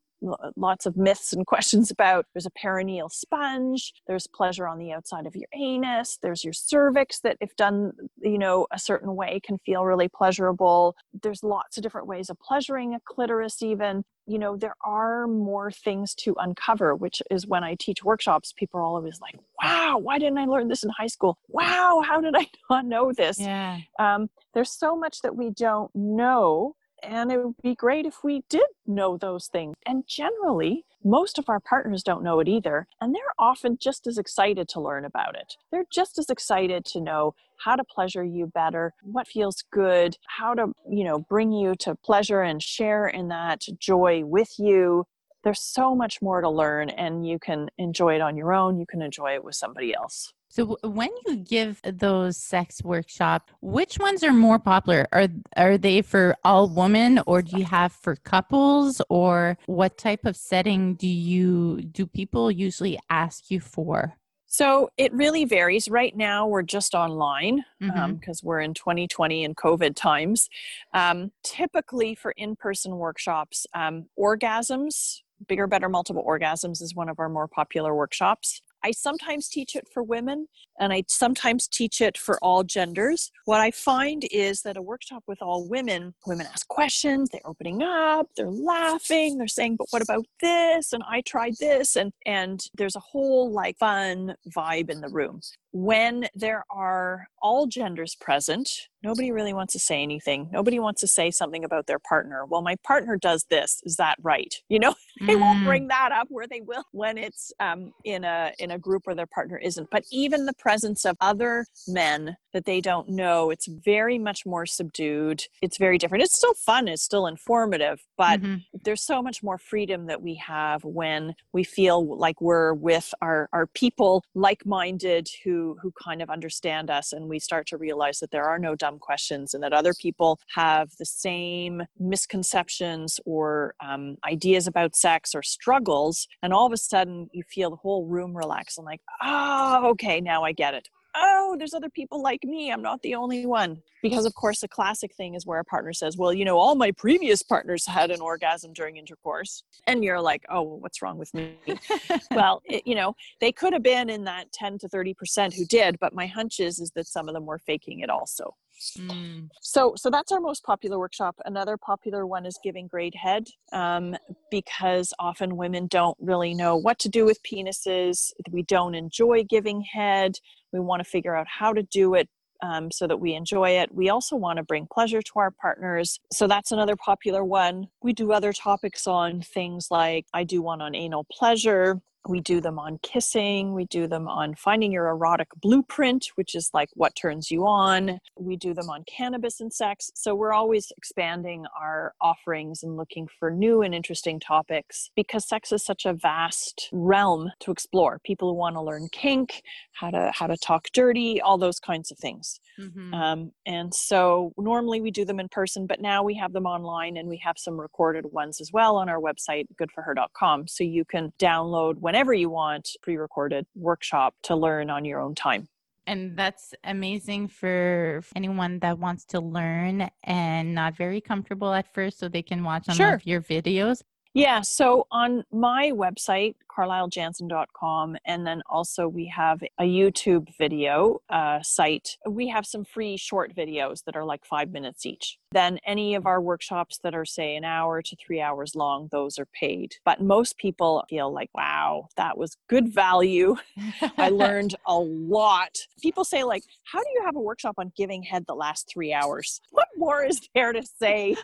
lots of myths and questions about there's a perineal sponge there's pleasure on the outside of your anus there's your cervix that if done you know a certain way can feel really pleasurable. There's lots of different ways of pleasuring a clitoris even. You know there are more things to uncover which is when i teach workshops people are always like wow why didn't i learn this in high school? Wow how did i not know this? Yeah. Um, there's so much that we don't know and it would be great if we did know those things. And generally, most of our partners don't know it either. And they're often just as excited to learn about it. They're just as excited to know how to pleasure you better, what feels good, how to, you know, bring you to pleasure and share in that joy with you. There's so much more to learn, and you can enjoy it on your own. You can enjoy it with somebody else. So when you give those sex workshop, which ones are more popular? Are are they for all women or do you have for couples or what type of setting do you do people usually ask you for? So it really varies. Right now, we're just online because mm-hmm. um, we're in 2020 and COVID times. Um, typically, for in person workshops, um, orgasms, bigger, better, multiple orgasms is one of our more popular workshops. I sometimes teach it for women and I sometimes teach it for all genders. What I find is that a workshop with all women, women ask questions, they're opening up, they're laughing, they're saying, "But what about this?" and "I tried this." And and there's a whole like fun vibe in the room. When there are all genders present, nobody really wants to say anything. Nobody wants to say something about their partner. Well, my partner does this. Is that right? You know, they mm. won't bring that up where they will when it's um, in a in a group where their partner isn't. But even the presence of other men that they don't know, it's very much more subdued. It's very different. It's still fun. It's still informative, but mm-hmm. there's so much more freedom that we have when we feel like we're with our our people, like minded, who who kind of understand us, and we start to realize that there are no dumb questions and that other people have the same misconceptions or um, ideas about sex or struggles. And all of a sudden, you feel the whole room relax and like, oh, okay, now I get it oh, there's other people like me. I'm not the only one. Because, of course, the classic thing is where a partner says, well, you know, all my previous partners had an orgasm during intercourse. And you're like, oh, well, what's wrong with me? well, it, you know, they could have been in that 10 to 30% who did, but my hunch is, is that some of them were faking it also. Mm. So, so that's our most popular workshop. Another popular one is giving grade head, um, because often women don't really know what to do with penises. We don't enjoy giving head. We want to figure out how to do it um, so that we enjoy it. We also want to bring pleasure to our partners. So that's another popular one. We do other topics on things like I do one on anal pleasure. We do them on kissing. We do them on finding your erotic blueprint, which is like what turns you on. We do them on cannabis and sex. So we're always expanding our offerings and looking for new and interesting topics because sex is such a vast realm to explore. People who want to learn kink, how to how to talk dirty, all those kinds of things. Mm-hmm. Um, and so normally we do them in person, but now we have them online and we have some recorded ones as well on our website, goodforher.com. So you can download whenever you want pre-recorded workshop to learn on your own time and that's amazing for anyone that wants to learn and not very comfortable at first so they can watch some sure. of your videos yeah so on my website carlylejansen.com. And then also we have a YouTube video uh, site. We have some free short videos that are like five minutes each. Then any of our workshops that are, say, an hour to three hours long, those are paid. But most people feel like, wow, that was good value. I learned a lot. People say, like, how do you have a workshop on giving head the last three hours? What more is there to say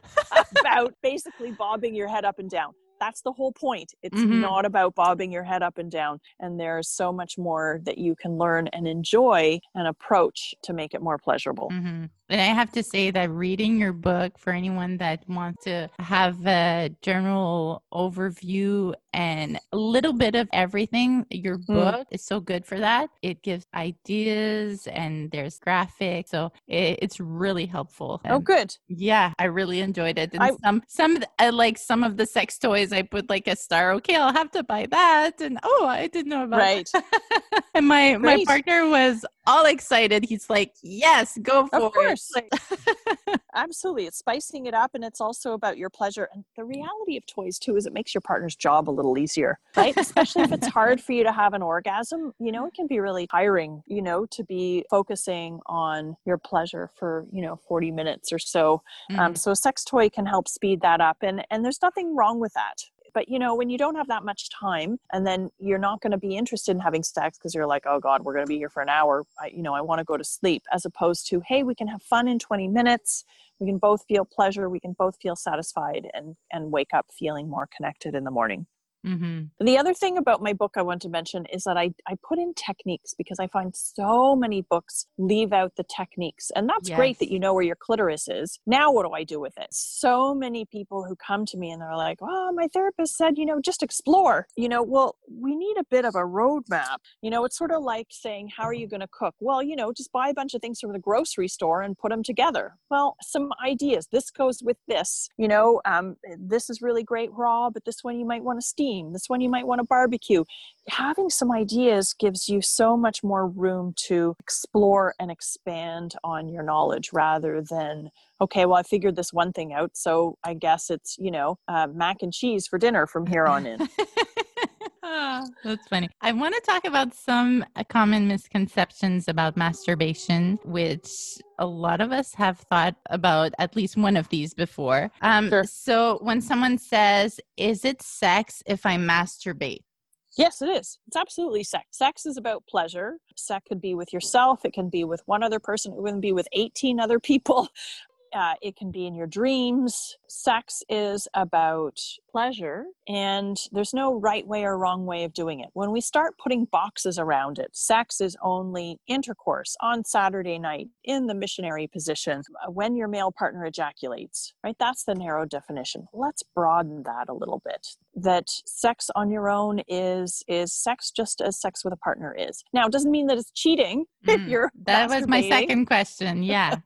about basically bobbing your head up and down? That's the whole point. It's mm-hmm. not about bobbing your head up and down. And there's so much more that you can learn and enjoy and approach to make it more pleasurable. Mm-hmm. And I have to say that reading your book for anyone that wants to have a general overview and a little bit of everything, your mm. book mm. is so good for that. It gives ideas and there's graphics. So it, it's really helpful. Oh, and oh, good. Yeah, I really enjoyed it. And I, some, some, I like some of the sex toys, I put like a star. Okay, I'll have to buy that. And oh, I didn't know about right. and my, my partner was all excited. He's like, yes, go for of course. Absolutely. It's spicing it up and it's also about your pleasure. And the reality of toys too is it makes your partner's job a little easier, right? Especially if it's hard for you to have an orgasm, you know, it can be really tiring, you know, to be focusing on your pleasure for, you know, 40 minutes or so. Um, mm-hmm. Um, so a sex toy can help speed that up. And, and there's nothing wrong with that but you know, when you don't have that much time and then you're not going to be interested in having sex because you're like, oh God, we're going to be here for an hour. I, you know, I want to go to sleep as opposed to, hey, we can have fun in 20 minutes. We can both feel pleasure. We can both feel satisfied and, and wake up feeling more connected in the morning. Mm-hmm. The other thing about my book I want to mention is that I, I put in techniques because I find so many books leave out the techniques. And that's yes. great that you know where your clitoris is. Now, what do I do with it? So many people who come to me and they're like, oh, my therapist said, you know, just explore. You know, well, we need a bit of a roadmap. You know, it's sort of like saying, how are you going to cook? Well, you know, just buy a bunch of things from the grocery store and put them together. Well, some ideas. This goes with this. You know, um, this is really great raw, but this one you might want to steam this one you might want to barbecue. Having some ideas gives you so much more room to explore and expand on your knowledge rather than, okay, well, I figured this one thing out. So I guess it's, you know, uh, mac and cheese for dinner from here on in. oh, that's funny. I want to talk about some uh, common misconceptions about masturbation, which a lot of us have thought about at least one of these before. Um, sure. So, when someone says, Is it sex if I masturbate? Yes, it is. It's absolutely sex. Sex is about pleasure. Sex could be with yourself, it can be with one other person, it can be with 18 other people. Uh, it can be in your dreams. Sex is about pleasure, and there's no right way or wrong way of doing it. When we start putting boxes around it, sex is only intercourse on Saturday night in the missionary position uh, when your male partner ejaculates, right? That's the narrow definition. Let's broaden that a little bit. That sex on your own is is sex just as sex with a partner is. Now, it doesn't mean that it's cheating mm, if you're That was my second question. Yeah.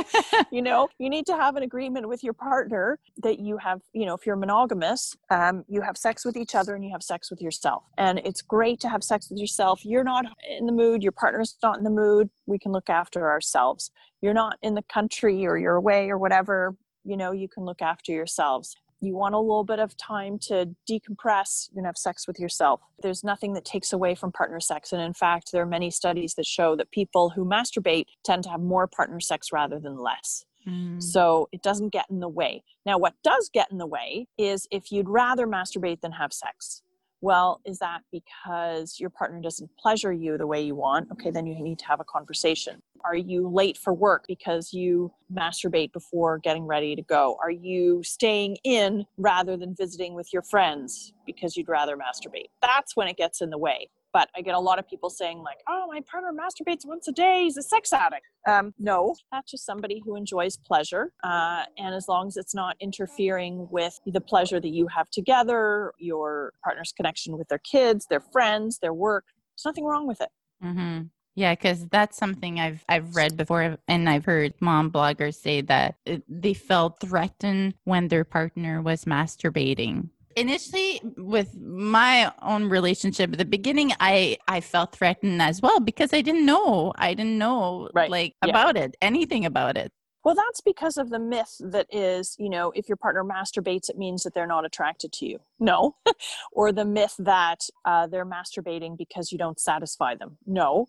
you know, you need to have an agreement with your partner that you have, you know, if you're monogamous, um, you have sex with each other and you have sex with yourself. And it's great to have sex with yourself. You're not in the mood, your partner's not in the mood. We can look after ourselves. You're not in the country or you're away or whatever, you know, you can look after yourselves you want a little bit of time to decompress, going to have sex with yourself. There's nothing that takes away from partner sex. And in fact, there are many studies that show that people who masturbate tend to have more partner sex rather than less. Mm. So it doesn't get in the way. Now, what does get in the way is if you'd rather masturbate than have sex. Well, is that because your partner doesn't pleasure you the way you want? Okay, then you need to have a conversation. Are you late for work because you masturbate before getting ready to go? Are you staying in rather than visiting with your friends because you'd rather masturbate? That's when it gets in the way. But I get a lot of people saying, like, oh, my partner masturbates once a day. He's a sex addict. Um, no, that's just somebody who enjoys pleasure. Uh, and as long as it's not interfering with the pleasure that you have together, your partner's connection with their kids, their friends, their work, there's nothing wrong with it. Mm-hmm. Yeah, because that's something I've I've read before, and I've heard mom bloggers say that they felt threatened when their partner was masturbating initially with my own relationship at the beginning i i felt threatened as well because i didn't know. I didn't know right. like yeah. about it anything about it. Well that's because of the myth that is you know if your partner masturbates it means that they're not attracted to you. No. Or the myth that uh, they're masturbating because you don't satisfy them. No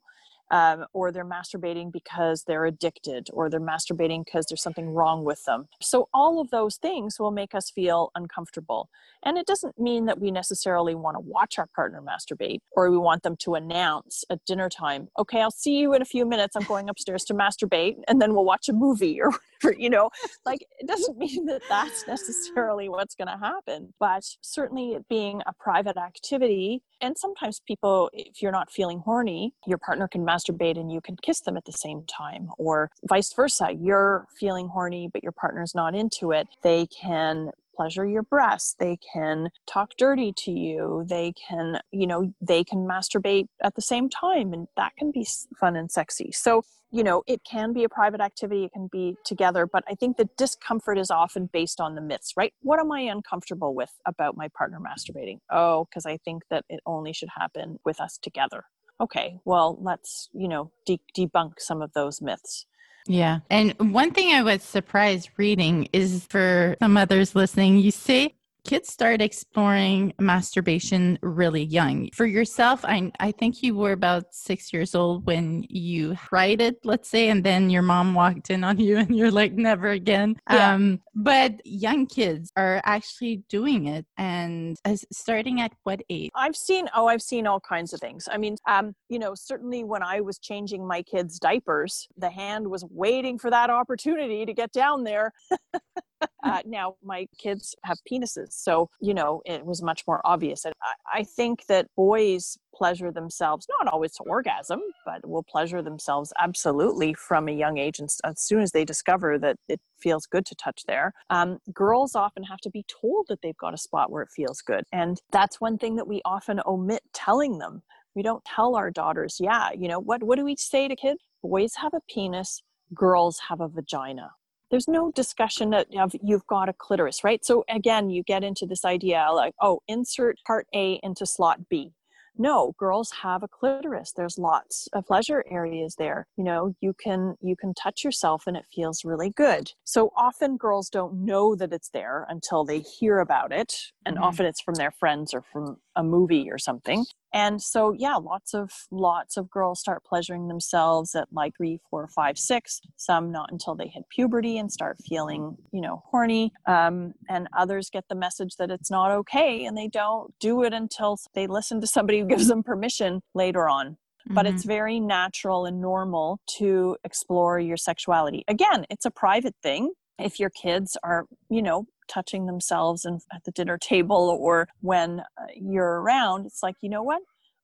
um, or they're masturbating because they're addicted, or they're masturbating because there's something wrong with them. So, all of those things will make us feel uncomfortable. And it doesn't mean that we necessarily want to watch our partner masturbate or we want them to announce at dinner time, okay, I'll see you in a few minutes. I'm going upstairs to masturbate, and then we'll watch a movie or whatever, you know. Like, it doesn't mean that that's necessarily what's going to happen. But certainly, it being a private activity, and sometimes people, if you're not feeling horny, your partner can masturbate and you can kiss them at the same time, or vice versa. You're feeling horny, but your partner's not into it. They can pleasure your breasts. They can talk dirty to you. They can you know they can masturbate at the same time and that can be fun and sexy. So you know it can be a private activity. It can be together but i think the discomfort is often based on the myths right? What am i uncomfortable with about my partner masturbating? Oh because i think that it only should happen with us together okay well let's you know de- debunk some of those myths yeah. And one thing I was surprised reading is for some others listening, you say kids start exploring masturbation really young. For yourself, I I think you were about six years old when you tried it, let's say, and then your mom walked in on you and you're like, never again. Yeah. Um, but young kids are actually doing it and starting at what age? I've seen oh, I've seen all kinds of things. I mean, um, you know, certainly when I was changing my kids' diapers, the hand was waiting for that opportunity to get down there. uh, now my kids have penises so you know it was much more obvious and I, I, think that boys pleasure themselves not always to orgasm but will pleasure themselves absolutely from a young age and as soon as they discover that it feels good to touch there. Um, girls often have to be told that they've got a spot where it feels good and that's one thing that we often omit telling them. We don't tell our daughters yeah you know what what do we say to kids boys have a penis girls have a vagina there's no discussion of you've got a clitoris, right? So again, you get into this idea like, oh, insert part A into slot B. No, girls have a clitoris. There's lots of pleasure areas there. You know, you can you can touch yourself and it feels really good. So often girls don't know that it's there until they hear about it, and mm-hmm. often it's from their friends or from a movie or something. And so, yeah, lots of lots of girls start pleasuring themselves at like three, four, five, six. Some not until they hit puberty and start feeling, you know, horny. Um, and others get the message that it's not okay, and they don't do it until they listen to somebody who gives them permission later on but mm-hmm. it's very natural and normal to explore your sexuality. Again, it's a private thing. If your kids are, you know, touching themselves and at the dinner table or when uh, you're around it's like you know what?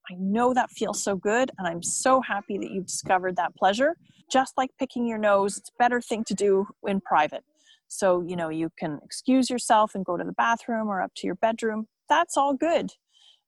I know that feels so good and i'm so happy that you've discovered that pleasure. Just like picking your nose it's a better thing to do in private. So you know you can excuse yourself and go to the bathroom or up to your bedroom. That's all good.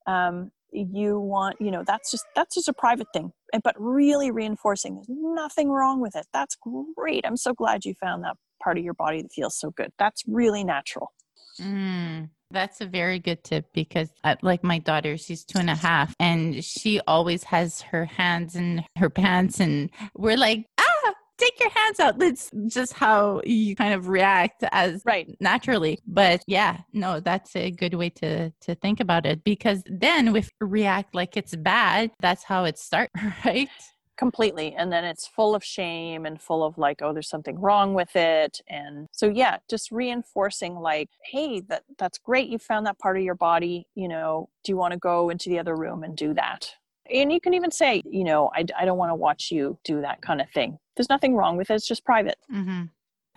Um, you want you know that's just that's just a private thing but really reinforcing there's nothing wrong with it. That's great. I'm so glad you found that part of your body that feels so good. That's really natural. Mm, that's a very good tip because, uh, like my daughter, she's two and a half, and she always has her hands in her pants, and we're like, ah, take your hands out. That's just how you kind of react as right naturally. But yeah, no, that's a good way to to think about it because then if react like it's bad, that's how it starts, right? Completely and then it's full of shame and full of like oh there's something wrong with it and so yeah just reinforcing like hey that that's great you found that part of your body you know do you want to go into the other room and do that? And you can even say you know i, I don't want to watch you do that kind of thing. There's nothing wrong with it it's just private. Mm-hmm.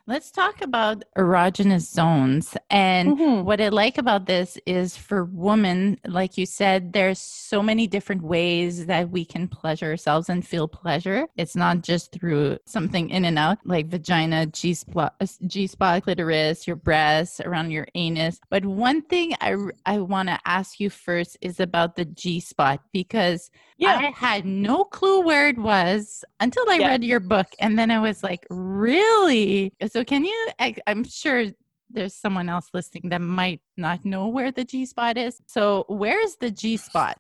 Let's talk about erogenous zones. And mm-hmm. what I like about this is for women, like you said, there's so many different ways that we can pleasure ourselves and feel pleasure. It's not just through something in and out like vagina, G spot, G spot, clitoris, your breasts, around your anus. But one thing I, I want to ask you first is about the G spot because yeah. I had no clue where it was until I yeah. read your book. And then I was like, really? So, can you? I, I'm sure there's someone else listening that might not know where the G spot is. So, where is the G spot?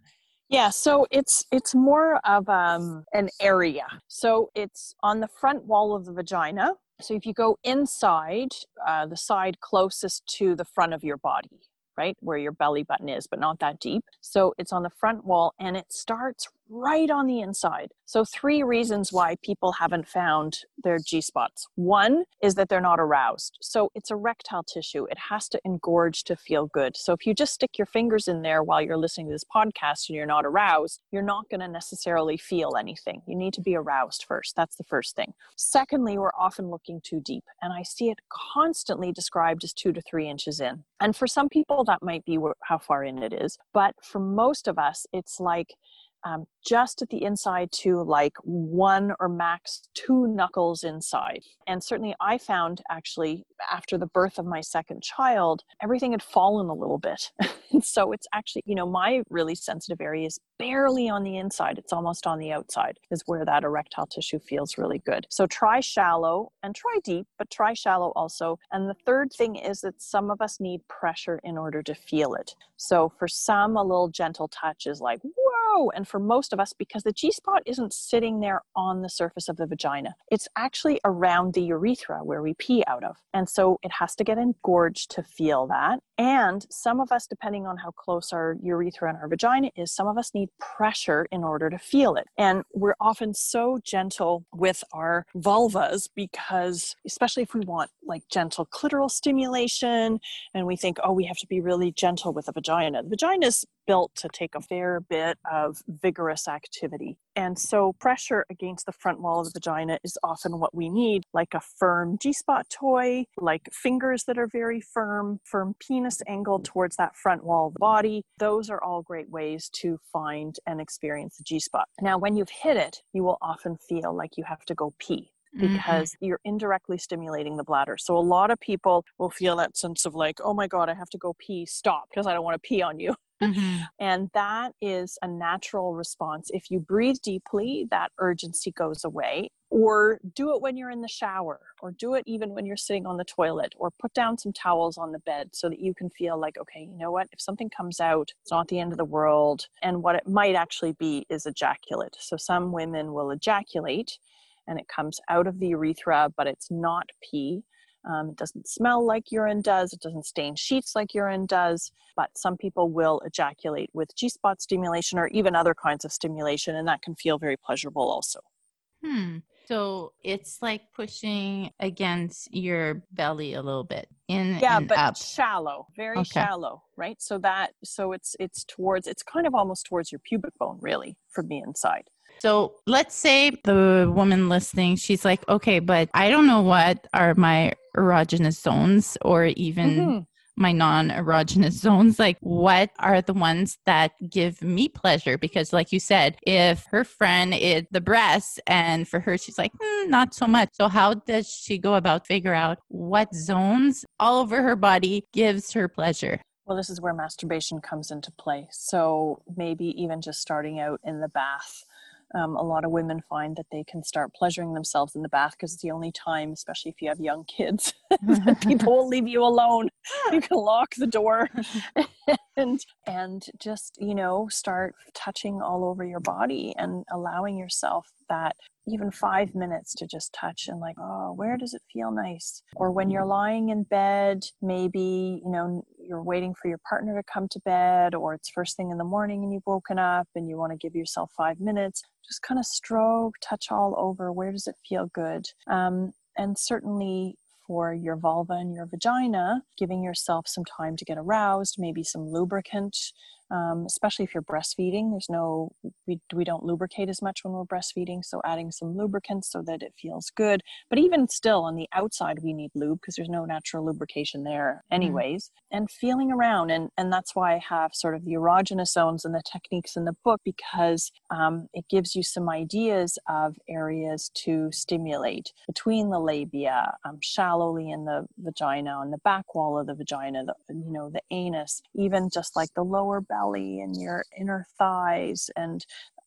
Yeah, so it's it's more of um, an area. So it's on the front wall of the vagina. So if you go inside, uh, the side closest to the front of your body, right where your belly button is, but not that deep. So it's on the front wall, and it starts right on the inside. So, three reasons why people haven't found their G spots. One is that they're not aroused. So, it's erectile tissue, it has to engorge to feel good. So, if you just stick your fingers in there while you're listening to this podcast and you're not aroused, you're not going to necessarily feel anything. You need to be aroused first. That's the first thing. Secondly, we're often looking too deep, and I see it constantly described as two to three inches in. And for some people, that might be how far in it is. But for most of us, it's like um, just at the inside to like one or max two knuckles inside. And certainly, I found actually after the birth of my second child, everything had fallen a little bit. so it's actually, you know, my really sensitive area is barely on the inside, it's almost on the outside, is where that erectile tissue feels really good. So try shallow and try deep, but try shallow also. And the third thing is that some of us need pressure in order to feel it. So for some, a little gentle touch is like, whoa. And for most of us, because the G spot isn't sitting there on the surface of the vagina, it's actually around the urethra where we pee out of. And so it has to get engorged to feel that. And some of us, depending on how close our urethra and our vagina is, some of us need pressure in order to feel it. And we're often so gentle with our vulvas because, especially if we want like gentle clitoral stimulation and we think, oh, we have to be really gentle with the vagina. The vagina is built to take a fair bit of vigorous activity. And so, pressure against the front wall of the vagina is often what we need, like a firm G spot toy, like fingers that are very firm, firm penis angled towards that front wall of the body. Those are all great ways to find and experience the G spot. Now, when you've hit it, you will often feel like you have to go pee mm-hmm. because mm-hmm. you're indirectly stimulating the bladder. So a lot of people will feel that sense of like, oh my God, I have to go pee, stop, because I don't want to pee on you. Mm-hmm. And that is a natural response. If you breathe deeply, that urgency goes away. Or do it when you're in the shower, or do it even when you're sitting on the toilet, or put down some towels on the bed so that you can feel like, okay, you know what? If something comes out, it's not the end of the world. And what it might actually be is ejaculate. So some women will ejaculate and it comes out of the urethra, but it's not pee Um, it doesn't smell like urine does, it doesn't stain sheets like urine does, but some people will ejaculate with G spot stimulation or even other kinds of stimulation, and that can feel very pleasurable also. Hmm. So it's like pushing against your belly a little bit in yeah, but up. shallow, very Okay. shallow, right? So that so it's it's towards it's kind of almost towards your pubic bone, really, from the inside. So let's say the woman listening, she's like, okay, but I don't know what are my erogenous zones or even Mhm. my non erogenous zones. Like, what are the ones that give me pleasure? Because, like you said, if her friend is the breasts and for her, she's like, "Hmm, not so much. So, how does she go about figure out what zones all over her body gives her pleasure? Well, this is where masturbation comes into play. So maybe even just starting out in the bath. Um, a lot of women find that they can start pleasuring themselves in the bath because it's the only time, especially if you have young kids, that people will leave you alone. You can lock the door and and just you know start touching all over your body and allowing yourself that even five minutes to just touch and like oh where does it feel nice? Or when you're lying in bed maybe you know you're waiting for your partner to come to bed or it's first thing in the morning and you've woken up and you want to give yourself five minutes just kind of stroke touch all over where does it feel good? Um, and certainly for your vulva and your vagina, giving yourself some time to get aroused, maybe some lubricant, um, especially if you're breastfeeding. There's no, we, we don't lubricate as much when we're breastfeeding, so adding some lubricant so that it feels good. But even still, on the outside, we need lube because there's no natural lubrication there, anyways. And feeling around, and, and that's why I have sort of the erogenous zones and the techniques in the book because um, it gives you some ideas of areas to stimulate between the labia, um, shallowly in the vagina, on the back wall of the vagina, the, you know, the anus, even just like the lower belly and your inner thighs and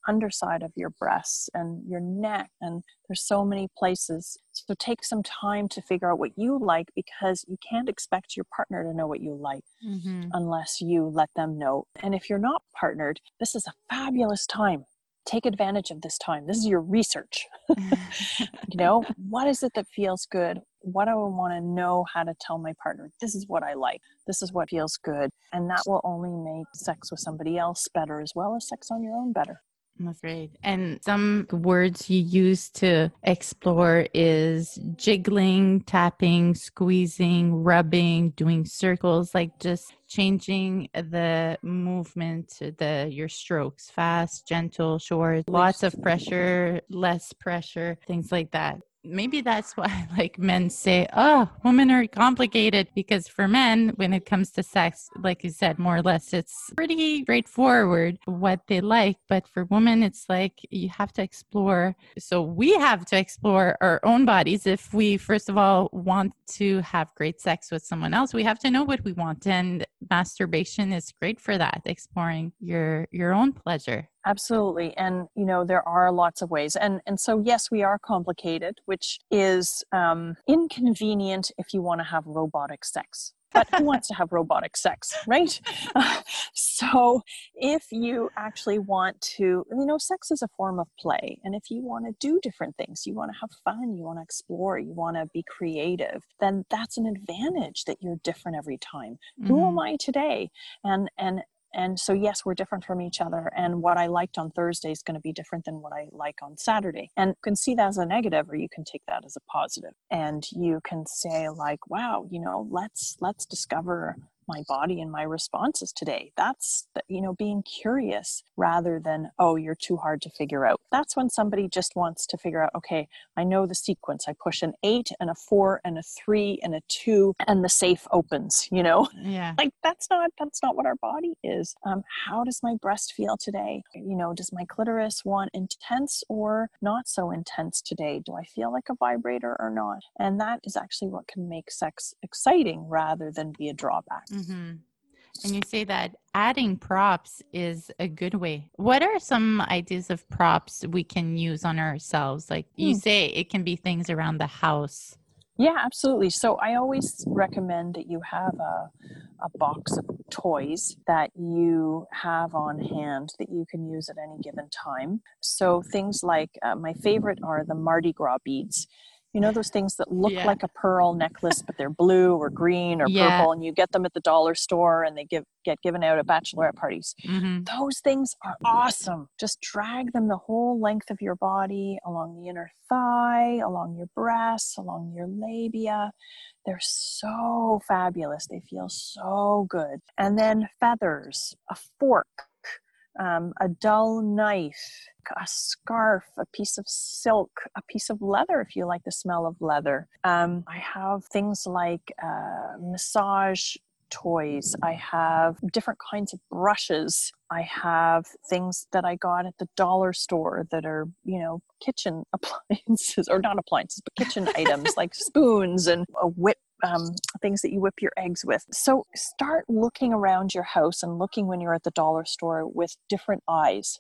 underside of your breasts and your neck and there's so many places so take some time to figure out what you like because you can't expect your partner to know what you like Mm-hmm. unless you let them know. And if you're not partnered, this is a fabulous time. Take advantage of this time. This is your research. you know, what is it that feels good? What do I want to know how to tell my partner? This is what I like. This is what feels good. And that will only make sex with somebody else better as well as sex on your own better. That's great. And some words you use to explore is jiggling, tapping, squeezing, rubbing, doing circles, like just changing the movement, the your strokes, fast, gentle, short, lots of pressure, less pressure, things like that. Maybe that's why like men say, "Oh, women are complicated," because for men, when it comes to sex, like you said, more or less, it's pretty straightforward what they like. But for women, it's like you have to explore. So we have to explore our own bodies if we, first of all, want to have great sex with someone else. We have to know what we want, and masturbation is great for that, exploring your your own pleasure. Absolutely. And, you know, there are lots of ways. And, and so, yes, we are complicated, which is um, inconvenient if you want to have robotic sex. But who wants to have robotic sex, right? so, if you actually want to, you know, sex is a form of play. And if you want to do different things, you want to have fun, you want to explore, you want to be creative, then that's an advantage that you're different every time. Who am I today? And, and, and so yes we're different from each other and what i liked on thursday is going to be different than what i like on saturday. And you can see that as a negative or you can take that as a positive. And you can say like wow you know let's let's discover my body and my responses today. That's the- you know being curious rather than oh you're too hard to figure out. That's when somebody just wants to figure out okay i know the sequence. I push an eight and a four and a three and a two and the safe opens you know? Yeah. like that's not that's not what our body is. Um, how does my breast feel today? You know does my clitoris want intense or not so intense today? Do i feel like a vibrator or not? And that is actually what can make sex exciting rather than be a drawback hmm And you say that adding props is a good way. What are some ideas of props we can use on ourselves? Like you Hmm. say, it can be things around the house. Yeah, absolutely. So I always recommend that you have a, a box of toys that you have on hand that you can use at any given time. So things like uh, my favorite are the Mardi Gras beads. You know those things that look yeah. like a pearl necklace but they're blue or green or yeah. purple and you get them at the dollar store and they give get given out at bachelorette parties. Mm-hmm. those things are awesome. Just drag them the whole length of your body along the inner thigh along your breasts along your labia. They're so fabulous. They feel so good. And then feathers. A fork um, a dull knife, a scarf, a piece of silk, a piece of leather if you like the smell of leather. Um, I have things like uh, massage toys. I have different kinds of brushes. I have things that I got at the dollar store that are, you know, kitchen appliances or not appliances, but kitchen items like spoons and a whip um, things that you whip your eggs with. So start looking around your house and looking when you're at the dollar store with different eyes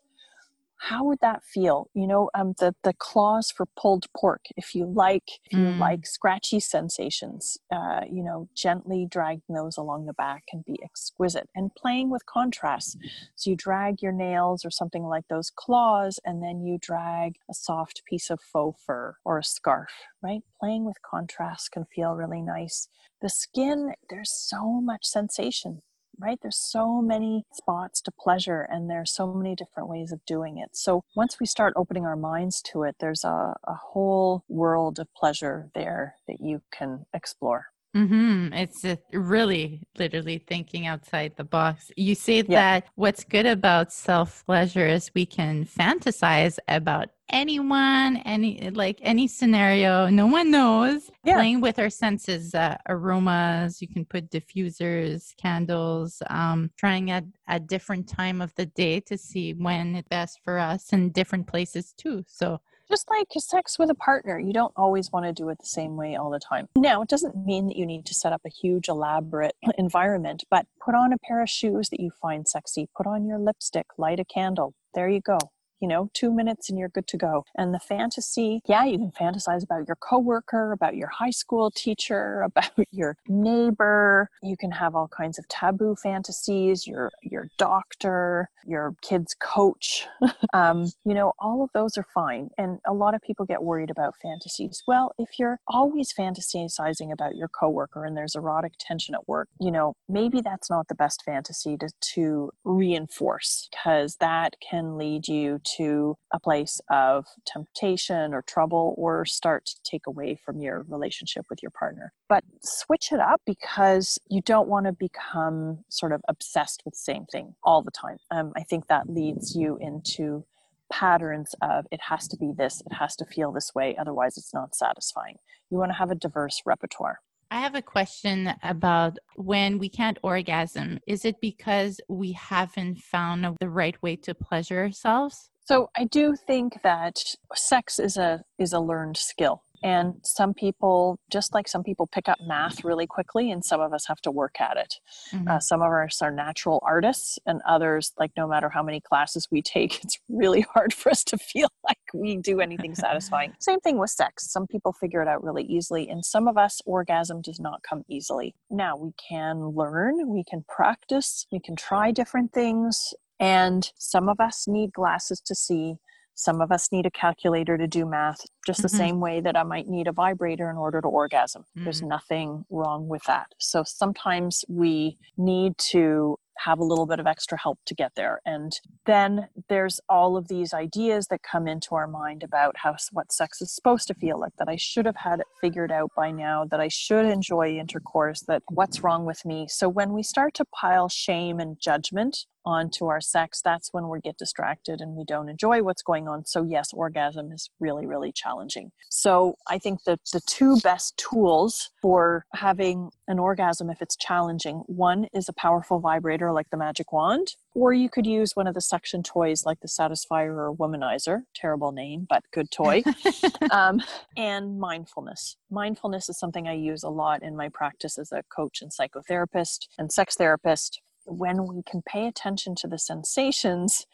how would that feel? You know um, the the claws for pulled pork if you like if you mm. like scratchy sensations uh, you know gently dragging those along the back can be exquisite and playing with contrast. So you drag your nails or something like those claws and then you drag a soft piece of faux fur or a scarf right? Playing with contrast can feel really nice. The skin there's so much sensation right? There's so many spots to pleasure and there's so many different ways of doing it. So once we start opening our minds to it, there's a, a whole world of pleasure there that you can explore. Mm-hmm. It's really literally thinking outside the box. You say yeah. that what's good about self pleasure is we can fantasize about anyone, any like any scenario. No one knows. Yeah. Playing with our senses, uh, aromas. You can put diffusers, candles. Um, trying at a different time of the day to see when it's best for us, and different places too. So just like sex with a partner, you don't always want to do it the same way all the time. Now, it doesn't mean that you need to set up a huge, elaborate environment, but put on a pair of shoes that you find sexy, put on your lipstick, light a candle. There you go you know, two minutes and you're good to go. And the fantasy, yeah, you can fantasize about your coworker, about your high school teacher, about your neighbor. You can have all kinds of taboo fantasies, your your doctor, your kid's coach. um, you know, all of those are fine. And a lot of people get worried about fantasies. Well, if you're always fantasizing about your coworker and there's erotic tension at work, you know, maybe that's not the best fantasy to, to reinforce because that can lead you to a place of temptation or trouble or start to take away from your relationship with your partner. But switch it up because you don't want to become sort of obsessed with the same thing all the time. Um, I think that leads you into patterns of it has to be this, it has to feel this way, otherwise it's not satisfying. You want to have a diverse repertoire. I have a question about when we can't orgasm. Is it because we haven't found the right way to pleasure ourselves? So I do think that sex is a is a learned skill. And some people, just like some people pick up math really quickly, and some of us have to work at it. Mm-hmm. Uh, some of us are natural artists, and others, like no matter how many classes we take, it's really hard for us to feel like we do anything satisfying. Same thing with sex. Some people figure it out really easily, and some of us, orgasm does not come easily. Now, we can learn, we can practice, we can try different things, and some of us need glasses to see. Some of us need a calculator to do math, just mm-hmm. the same way that I might need a vibrator in order to orgasm. Mm-hmm. There's nothing wrong with that. So sometimes we need to have a little bit of extra help to get there. And then there's all of these ideas that come into our mind about how what sex is supposed to feel like, that I should have had it figured out by now, that I should enjoy intercourse, that what's wrong with me. So when we start to pile shame and judgment onto our sex, that's when we get distracted and we don't enjoy what's going on. So, yes, orgasm is really, really challenging. So, I think that the two best tools for having an orgasm, if it's challenging, one is a powerful vibrator like the magic wand, or you could use one of the suction toys like the Satisfier or Womanizer. Terrible name, but good toy. um, and mindfulness. Mindfulness is something I use a lot in my practice as a coach and psychotherapist and sex therapist when we can pay attention to the sensations,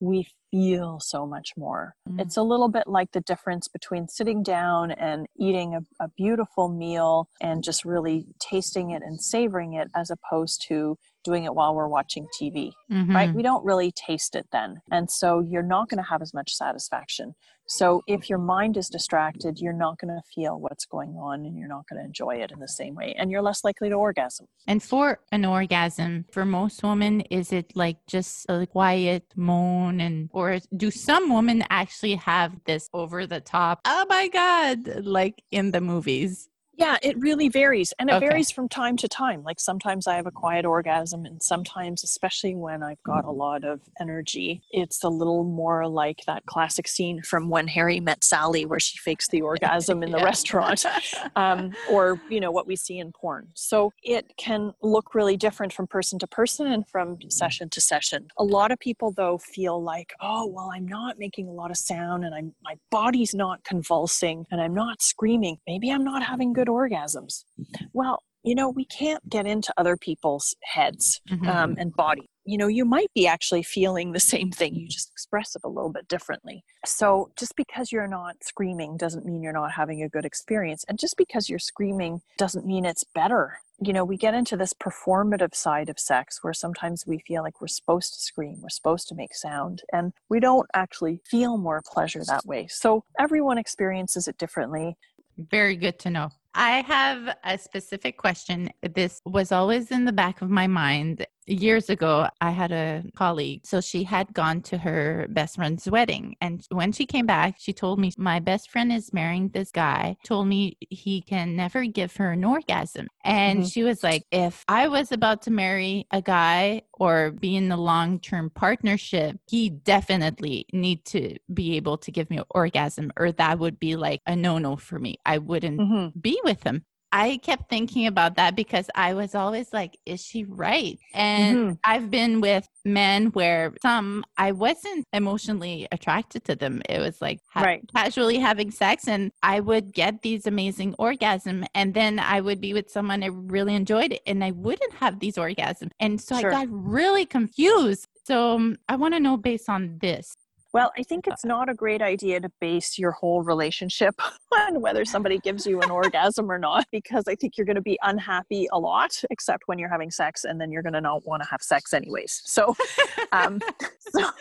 we feel so much more. Mm. It's a little bit like the difference between sitting down and eating a, a, beautiful meal and just really tasting it and savoring it, as opposed to doing it while we're watching TV, Mhm. right? We don't really taste it then. And so you're not going to have as much satisfaction. So if your mind is distracted, you're not going to feel what's going on and you're not going to enjoy it in the same way. And you're less likely to orgasm. And for an orgasm, for most women, is it like just a quiet moan and or do some women actually have this over the top, oh my God, like in the movies? Yeah, it really varies. And it Okay. varies from time to time. Like sometimes I have a quiet orgasm, and sometimes, especially when I've got a lot of energy, it's a little more like that classic scene from when Harry met Sally, where she fakes the orgasm in the Yeah. restaurant, um, or, you know, what we see in porn. So it can look really different from person to person and from session to session. A lot of people, though, feel like, oh, well, I'm not making a lot of sound and I'm, my body's not convulsing and I'm not screaming. Maybe I'm not having good orgasms. Well, you know, we can't get into other people's heads Mhm. um, and body. You know, you might be actually feeling the same thing, you just express it a little bit differently. So, just because you're not screaming doesn't mean you're not having a good experience. And just because you're screaming doesn't mean it's better. You know, we get into this performative side of sex where sometimes we feel like we're supposed to scream, we're supposed to make sound, and we don't actually feel more pleasure that way. So, everyone experiences it differently. Very good to know. I have a specific question. This was always in the back of my mind. Years ago, I had a colleague. So she had gone to her best friend's wedding. And when she came back, she told me, My best friend is marrying this guy, told me he can never give her an orgasm. And Mhm. she was like, If I was about to marry a guy or be in a long term partnership, he definitely need to be able to give me an orgasm, or that would be like a no no for me. I wouldn't Mhm. be with him. I kept thinking about that because I was always like, is she right? And Mhm. I've been with men where some I wasn't emotionally attracted to them. It was like ha- Right. casually having sex, and I would get these amazing orgasms, and then I would be with someone I really enjoyed it, and I wouldn't have these orgasms, and so Sure. I got really confused. So um, I want to know based on this. Well, I think it's not a great idea to base your whole relationship on whether somebody gives you an orgasm or not, because I think you're going to be unhappy a lot, except when you're having sex, and then you're going to not want to have sex anyways. So, um,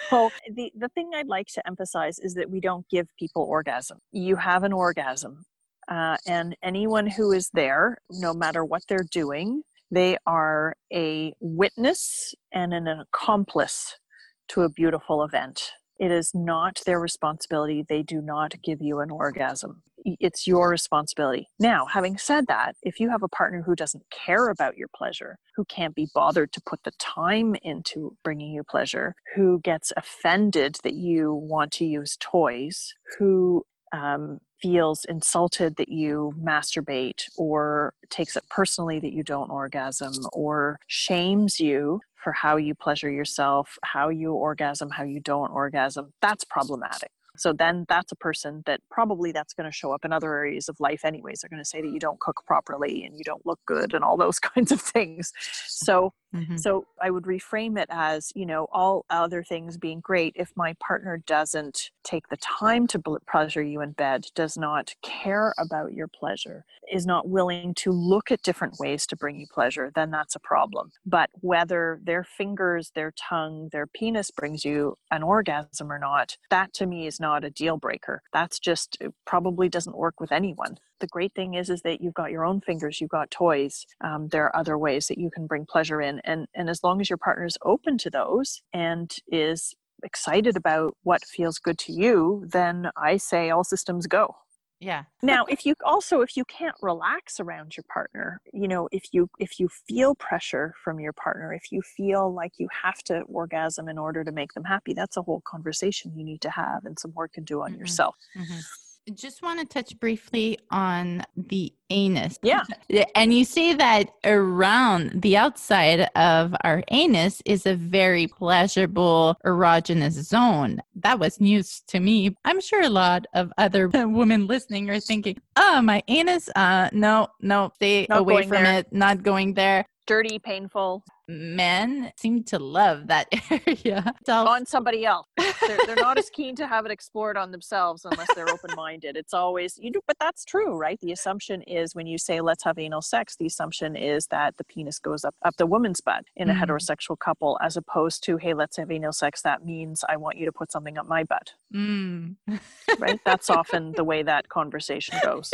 so the the thing I'd like to emphasize is that we don't give people orgasm. You have an orgasm, uh, and anyone who is there, no matter what they're doing, they are a witness and an accomplice to a beautiful event. It is not their responsibility. They do not give you an orgasm. It's your responsibility. Now, having said that, if you have a partner who doesn't care about your pleasure, who can't be bothered to put the time into bringing you pleasure, who gets offended that you want to use toys, who um, feels insulted that you masturbate or takes it personally that you don't orgasm or shames you for how you pleasure yourself, how you orgasm, how you don't orgasm, that's problematic. So then that's a person that probably that's going to show up in other areas of life anyways. They're going to say that you don't cook properly and you don't look good and all those kinds of things. So Mhm. so I would reframe it as, you know, all other things being great, if my partner doesn't take the time to pleasure you in bed, does not care about your pleasure, is not willing to look at different ways to bring you pleasure, then that's a problem. But whether their fingers, their tongue, their penis brings you an orgasm or not, that to me is not a deal breaker. That's just probably doesn't work with anyone the great thing is is that you've got your own fingers you've got toys um, there are other ways that you can bring pleasure in and and as long as your partner is open to those and is excited about what feels good to you then i say all systems go Yeah. now if you also if you can't relax around your partner you know if you if you feel pressure from your partner if you feel like you have to orgasm in order to make them happy that's a whole conversation you need to have and some work to do on Mhm. yourself Mhm. Just want to touch briefly on the anus. Yeah. And you say that around the outside of our anus is a very pleasurable erogenous zone. That was news to me. I'm sure a lot of other women listening are thinking, oh, my anus? Uh, no, no, stay Not away from there. it, not going there. dirty painful men seem to love that area. on somebody else. They're, they're, not as keen to have it explored on themselves unless they're open minded. It's always, you know, but that's true, right? The assumption is when you say let's have anal sex, the assumption is that the penis goes up, up the woman's butt in a mm. heterosexual couple, as opposed to, hey, let's have anal sex. That means I want you to put something up my butt. Mm. right? That's often the way that conversation goes.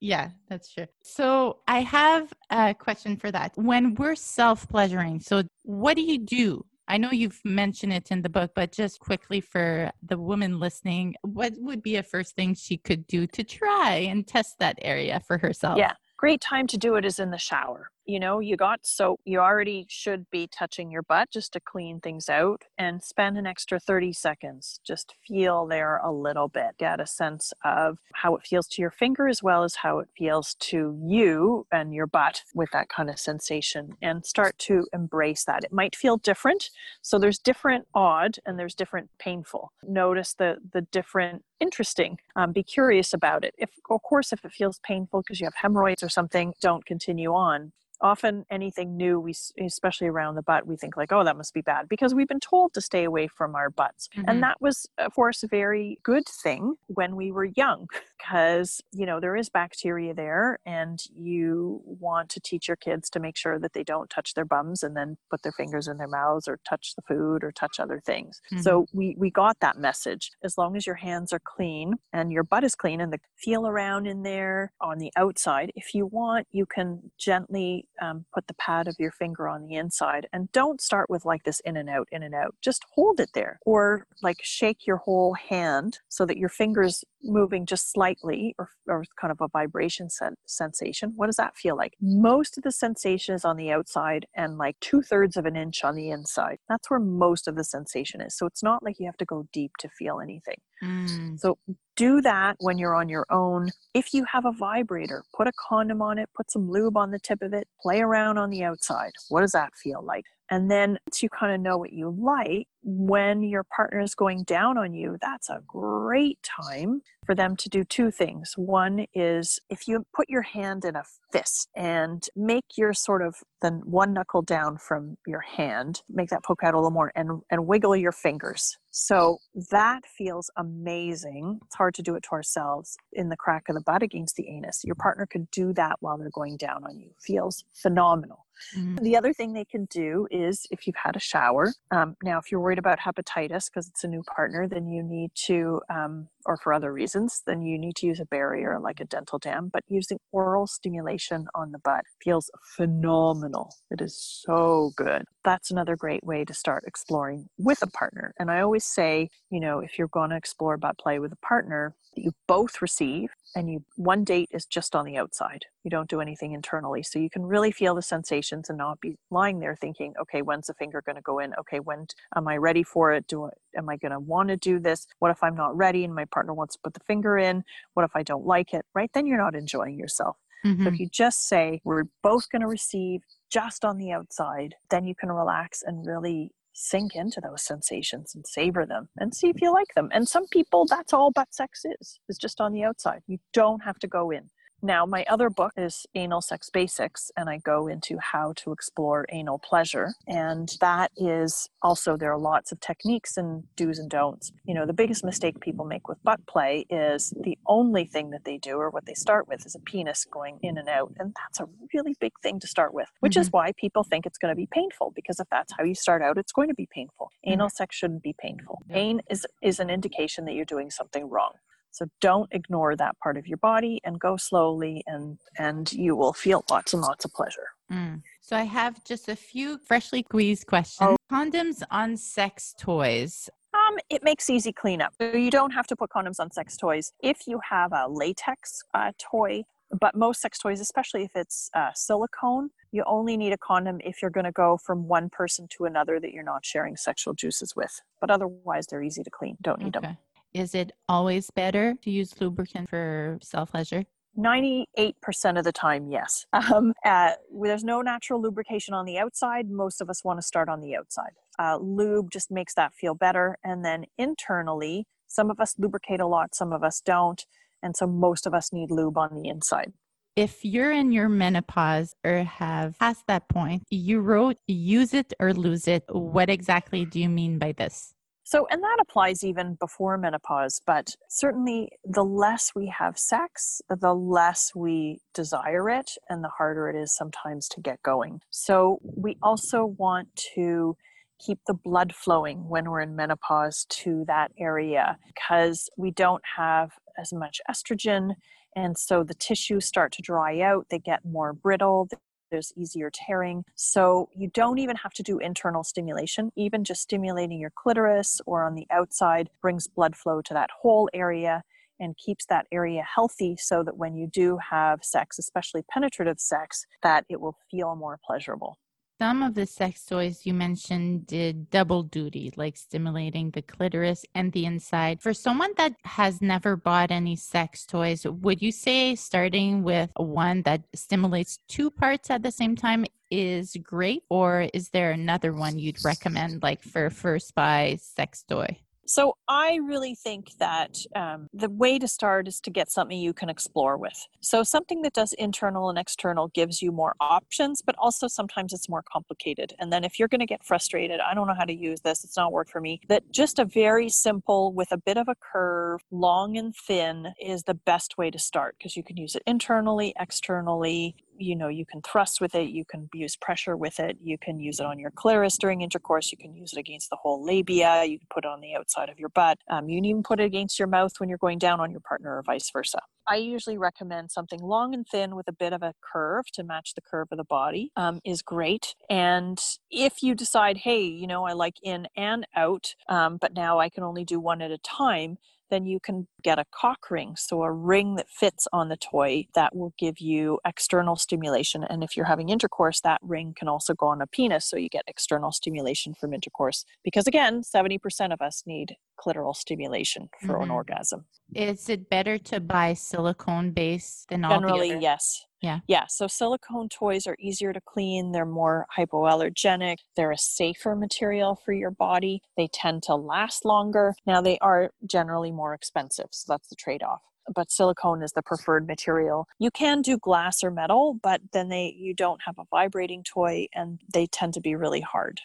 Yeah, that's true. So I have a question for that. When we're self pleasuring, so what do you do? I know you've mentioned it in the book, but just quickly for the woman listening, what would be a first thing she could do to try and test that area for herself? Yeah, great time to do it is in the shower you know, you got soap, you already should be touching your butt just to clean things out and spend an extra 30 seconds. Just feel there a little bit, get a sense of how it feels to your finger as well as how it feels to you and your butt with that kind of sensation and start to embrace that. It might feel different. So there's different odd and there's different painful. Notice the, the different interesting. Um, be curious about it. If, of course, if it feels painful because you have hemorrhoids or something, don't continue on often anything new we especially around the butt we think like oh that must be bad because we've been told to stay away from our butts mm-hmm. and that was of course a very good thing when we were young because you know there is bacteria there and you want to teach your kids to make sure that they don't touch their bums and then put their fingers in their mouths or touch the food or touch other things mm-hmm. so we we got that message as long as your hands are clean and your butt is clean and the feel around in there on the outside if you want you can gently um, put the pad of your finger on the inside and don't start with like this in and out, in and out. Just hold it there or like shake your whole hand so that your fingers moving just slightly or, or kind of a vibration sen- sensation. What does that feel like? Most of the sensation is on the outside and like two thirds of an inch on the inside. That's where most of the sensation is. So it's not like you have to go deep to feel anything. Mm. So do that when you're on your own. If you have a vibrator, put a condom on it, put some lube on the tip of it, play around on the outside. What does that feel like? And then you kind of know what you like, when your partner is going down on you, that's a great time for them to do two things. One is if you put your hand in a fist and make your sort of the one knuckle down from your hand, make that poke out a little more and, and wiggle your fingers. So that feels amazing. It's hard to do it to ourselves in the crack of the butt against the anus. Your partner could do that while they're going down on you. Feels phenomenal. Mm-hmm. The other thing they can do is if you've had a shower. Um, now, if you're worried about hepatitis because it's a new partner, then you need to, um, or for other reasons, then you need to use a barrier like a dental dam. But using oral stimulation on the butt feels phenomenal. It is so good. That's another great way to start exploring with a partner. And I always say, you know, if you're going to explore butt play with a partner, that you both receive and you one date is just on the outside. You don't do anything internally. So you can really feel the sensations and not be lying there thinking okay when's the finger going to go in? Okay when am i ready for it? Do I, am i going to want to do this? What if i'm not ready and my partner wants to put the finger in? What if i don't like it? Right? Then you're not enjoying yourself. Mm-hmm. so if mm-hmm. you just say we're both going to receive just on the outside then you can relax and really sink into those sensations and savor them and see if you like them. And some people, that's all butt sex is, is just on the outside. You don't have to go in. Now, my other book is Anal Sex Basics, and I go into how to explore anal pleasure. And that is also, there are lots of techniques and do's and don'ts. You know, the biggest mistake people make with butt play is the only thing that they do or what they start with is a penis going in and out. And that's a really big thing to start with, which mm-hmm. is why people think it's going to be painful, because if that's how you start out, it's going to be painful. Mm-hmm. Anal sex shouldn't be painful. Pain is, is an indication that you're doing something wrong. So don't ignore that part of your body and go slowly and and you will feel lots and lots of pleasure. Mm. So I have just a few freshly squeezed questions. Oh. Condoms on sex toys. Um, it makes easy cleanup. So you don't have to put condoms on sex toys. If you have a latex uh, toy, but most sex toys, especially if it's uh, silicone, you only need a condom if you're going to go from one person to another that you're not sharing sexual juices with. But otherwise, they're easy to clean. Don't need okay. them. Is it always better to use lubricant for self pleasure? 98% of the time, yes. Um, uh, there's no natural lubrication on the outside. Most of us want to start on the outside. Uh, lube just makes that feel better. And then internally, some of us lubricate a lot, some of us don't. And so most of us need lube on the inside. If you're in your menopause or have passed that point, you wrote use it or lose it. What exactly do you mean by this? So, and that applies even before menopause, but certainly the less we have sex, the less we desire it, and the harder it is sometimes to get going. So, we also want to keep the blood flowing when we're in menopause to that area because we don't have as much estrogen. And so the tissues start to dry out, they get more brittle, there's easier tearing. So you don't even have to do internal stimulation. Even just stimulating your clitoris or on the outside brings blood flow to that whole area and keeps that area healthy so that when you do have sex, especially penetrative sex, that it will feel more pleasurable. Some of the sex toys you mentioned did double duty, like stimulating the clitoris and the inside. For someone that has never bought any sex toys, would you say starting with one that stimulates two parts at the same time is great? Or is there another one you'd recommend, like for first buy sex toy? So I really think that um, the way to start is to get something you can explore with. So something that does internal and external gives you more options, but also sometimes it's more complicated. And then if you're going to get frustrated, I don't know how to use this, it's not work for me, that just a very simple with a bit of a curve, long and thin is the best way to start because you can use it internally, externally, you know you can thrust with it you can use pressure with it you can use it on your clitoris during intercourse you can use it against the whole labia you can put it on the outside of your butt um, you can even put it against your mouth when you're going down on your partner or vice versa. I usually recommend something long and thin with a bit of a curve to match the curve of the body um, is great. And if you decide hey you know i like in and out um, but now i can only do one at a time then you can get a cock ring. So, a ring that fits on the toy that will give you external stimulation. And if you're having intercourse, that ring can also go on a penis. So, you get external stimulation from intercourse. Because again, 70% of us need clitoral stimulation for mm-hmm. an orgasm. Is it better to buy silicone based than all the other? Generally, yes. Yeah. Yeah. So silicone toys are easier to clean. They're more hypoallergenic. They're a safer material for your body. They tend to last longer. Now, they are generally more expensive. So that's the trade off but silicone is the preferred material. You can do glass or metal, but then they you don't have a vibrating toy and they tend to be really hard.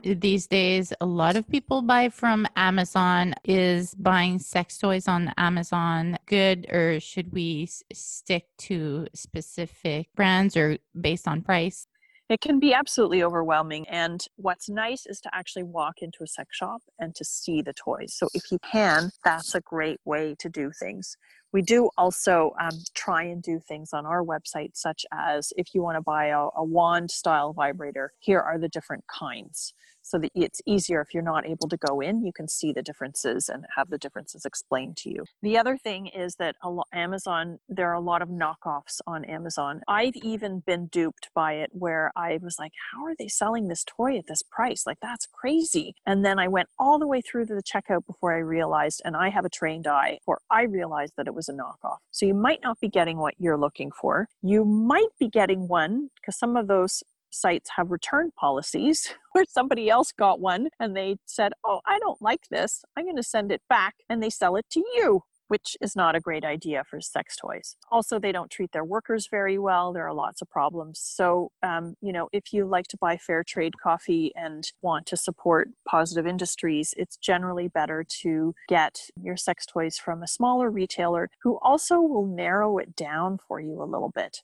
These days a lot of people buy from amazon. Is buying sex toys on amazon good or should we s- stick to specific brands or based on price it can be absolutely overwhelming. And what's nice is to actually walk into a sex shop and to see the toys. So if you can, that's a great way to do things. We do also um, try and do things on our website, such as if you want to buy a, a wand style vibrator, here are the different kinds so that it's easier if you're not able to go in you can see the differences and have the differences explained to you. The other thing is that amazon there are a lot of knockoffs on amazon. I've even been duped by it where i was like how are they selling this toy at this price? Like that's crazy. And then i went all the way through to the checkout before i realized and i have a trained eye or i realized that it was a knockoff. So you might not be getting what you're looking for. You might be getting one because some of those sites have return policies where somebody else got one and they said, Oh, I don't like this. I'm going to send it back. And they sell it to you which is not a great idea for sex toys. Also, they don't treat their workers very well. There are lots of problems. So, um, you know, if you like to buy fair trade coffee and want to support positive industries, it's generally better to get your sex toys from a smaller retailer who also will narrow it down for you a little bit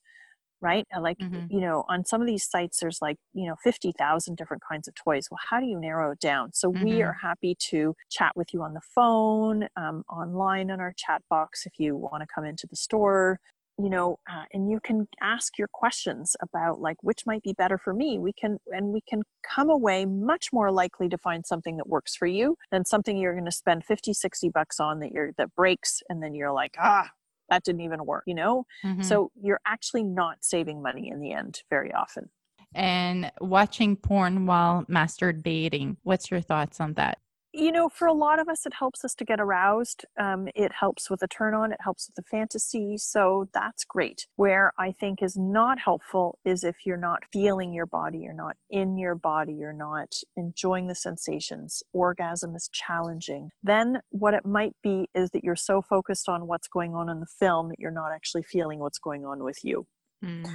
right? Like, mm-hmm. you know, on some of these sites, there's like, you know, 50,000 different kinds of toys. Well, how do you narrow it down? So mm-hmm. we are happy to chat with you on the phone, um, online in our chat box if you want to come into the store. You know, uh, and you can ask your questions about like which might be better for me. We can, and we can come away much more likely to find something that works for you than something you're going to spend 50, 60 bucks on that you're, that breaks. And then you're like, ah, that didn't even work, you know? Mm-hmm. So you're actually not saving money in the end very often. And watching porn while masturbating, what's your thoughts on that? You know, for a lot of us, it helps us to get aroused. Um, it helps with a turn on, it helps with the fantasy. So that's great. Where I think is not helpful is if you're not feeling your body, you're not in your body, you're not enjoying the sensations. Orgasm is challenging. Then what it might be is that you're so focused on what's going on in the film that you're not actually feeling what's going on with you. Mm.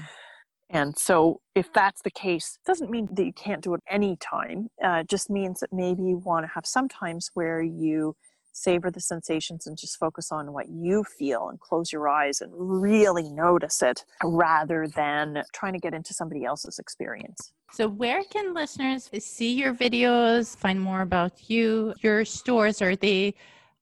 And so, if that's the case, doesn't mean that you can't do it anytime. Uh, it just means that maybe you want to have some times where you savor the sensations and just focus on what you feel and close your eyes and really notice it rather than trying to get into somebody else's experience. So, where can listeners see your videos, find more about you? Your stores, are they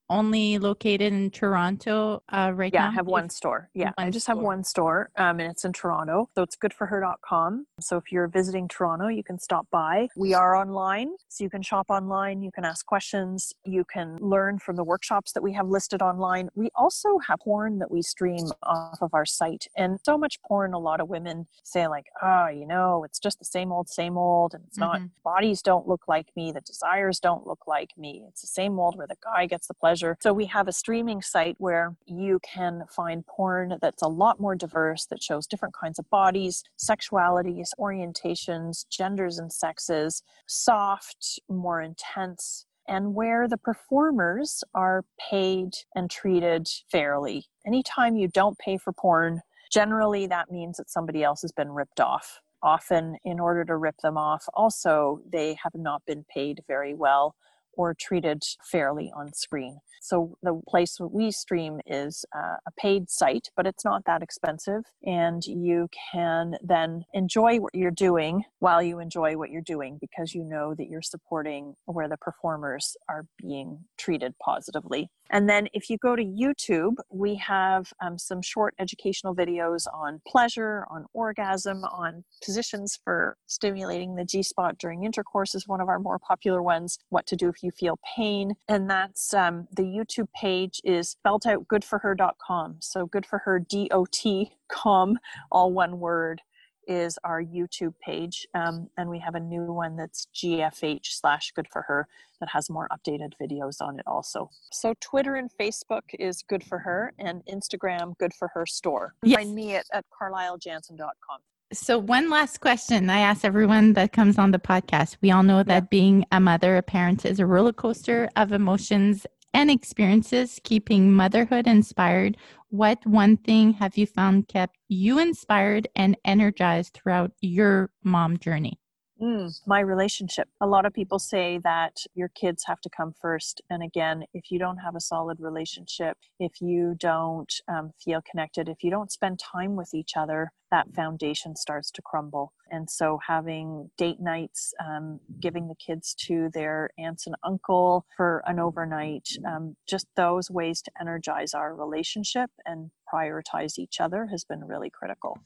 only located in Toronto uh, right yeah, now? Yeah, I have one store. Yeah, one I just store. have one store um, and it's in Toronto. So it's goodforher.com. So if you're visiting Toronto, you can stop by. We are online, so you can shop online, you can ask questions, you can learn from the workshops that we have listed online. We also have porn that we stream off of our site. And so much porn, a lot of women say, like, oh, you know, it's just the same old, same old. And it's mm-hmm. not, bodies don't look like me, the desires don't look like me. It's the same old where the guy gets the pleasure pleasure. So we have a streaming site where you can find porn that's a lot more diverse, that shows different kinds of bodies, sexualities, orientations, genders and sexes, soft, more intense, and where the performers are paid and treated fairly. Anytime you don't pay for porn, generally that means that somebody else has been ripped off. Often, in order to rip them off, also, they have not been paid very well or treated fairly on screen. So the place we stream is uh, a paid site, but it's not that expensive. And you can then enjoy what you're doing while you enjoy what you're doing because you know that you're supporting where the performers are being treated positively. And then if you go to YouTube, we have um, some short educational videos on pleasure, on orgasm, on positions for stimulating the G spot during intercourse is one of our more popular ones. What to do if you feel pain. And that's um, the YouTube page is spelled out goodforher.com. So good for her, D O T com, all one word is our YouTube page, um, and we have a new one that's GFH slash Good for Her that has more updated videos on it also. So Twitter and Facebook is Good for Her, and Instagram Good for Her Store. Yes. Find me at, at carlylejansen.com. So, one last question I ask everyone that comes on the podcast. We all know that yeah. being a mother, a parent, is a roller coaster of emotions and experiences keeping motherhood inspired, what one thing have you found kept you inspired and energized throughout your mom journey? Mm, my relationship. A lot of people say that your kids have to come first. And again, if you don't have a solid relationship, if you don't um, feel connected, if you don't spend time with each other, that foundation starts to crumble. And so, having date nights, um, giving the kids to their aunts and uncle for an overnight, um, just those ways to energize our relationship and prioritize each other has been really critical.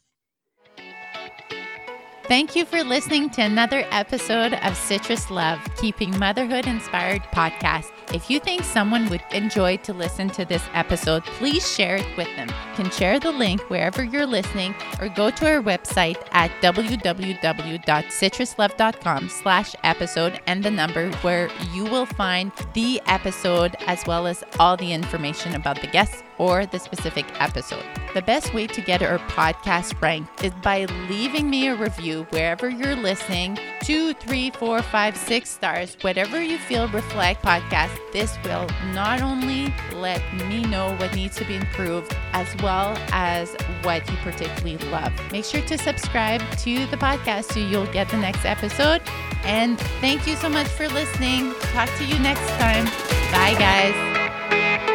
Thank you for listening to another episode of Citrus Love, Keeping Motherhood Inspired podcast. If you think someone would enjoy to listen to this episode, please share it with them. You can share the link wherever you're listening or go to our website at www.citruslove.com slash episode and the number where you will find the episode as well as all the information about the guests or the specific episode. The best way to get our podcast ranked is by leaving me a review wherever you're listening two, three, four, five, six stars, whatever you feel reflect podcast this will not only let me know what needs to be improved, as well as what you particularly love. Make sure to subscribe to the podcast so you'll get the next episode. And thank you so much for listening. Talk to you next time. Bye, guys.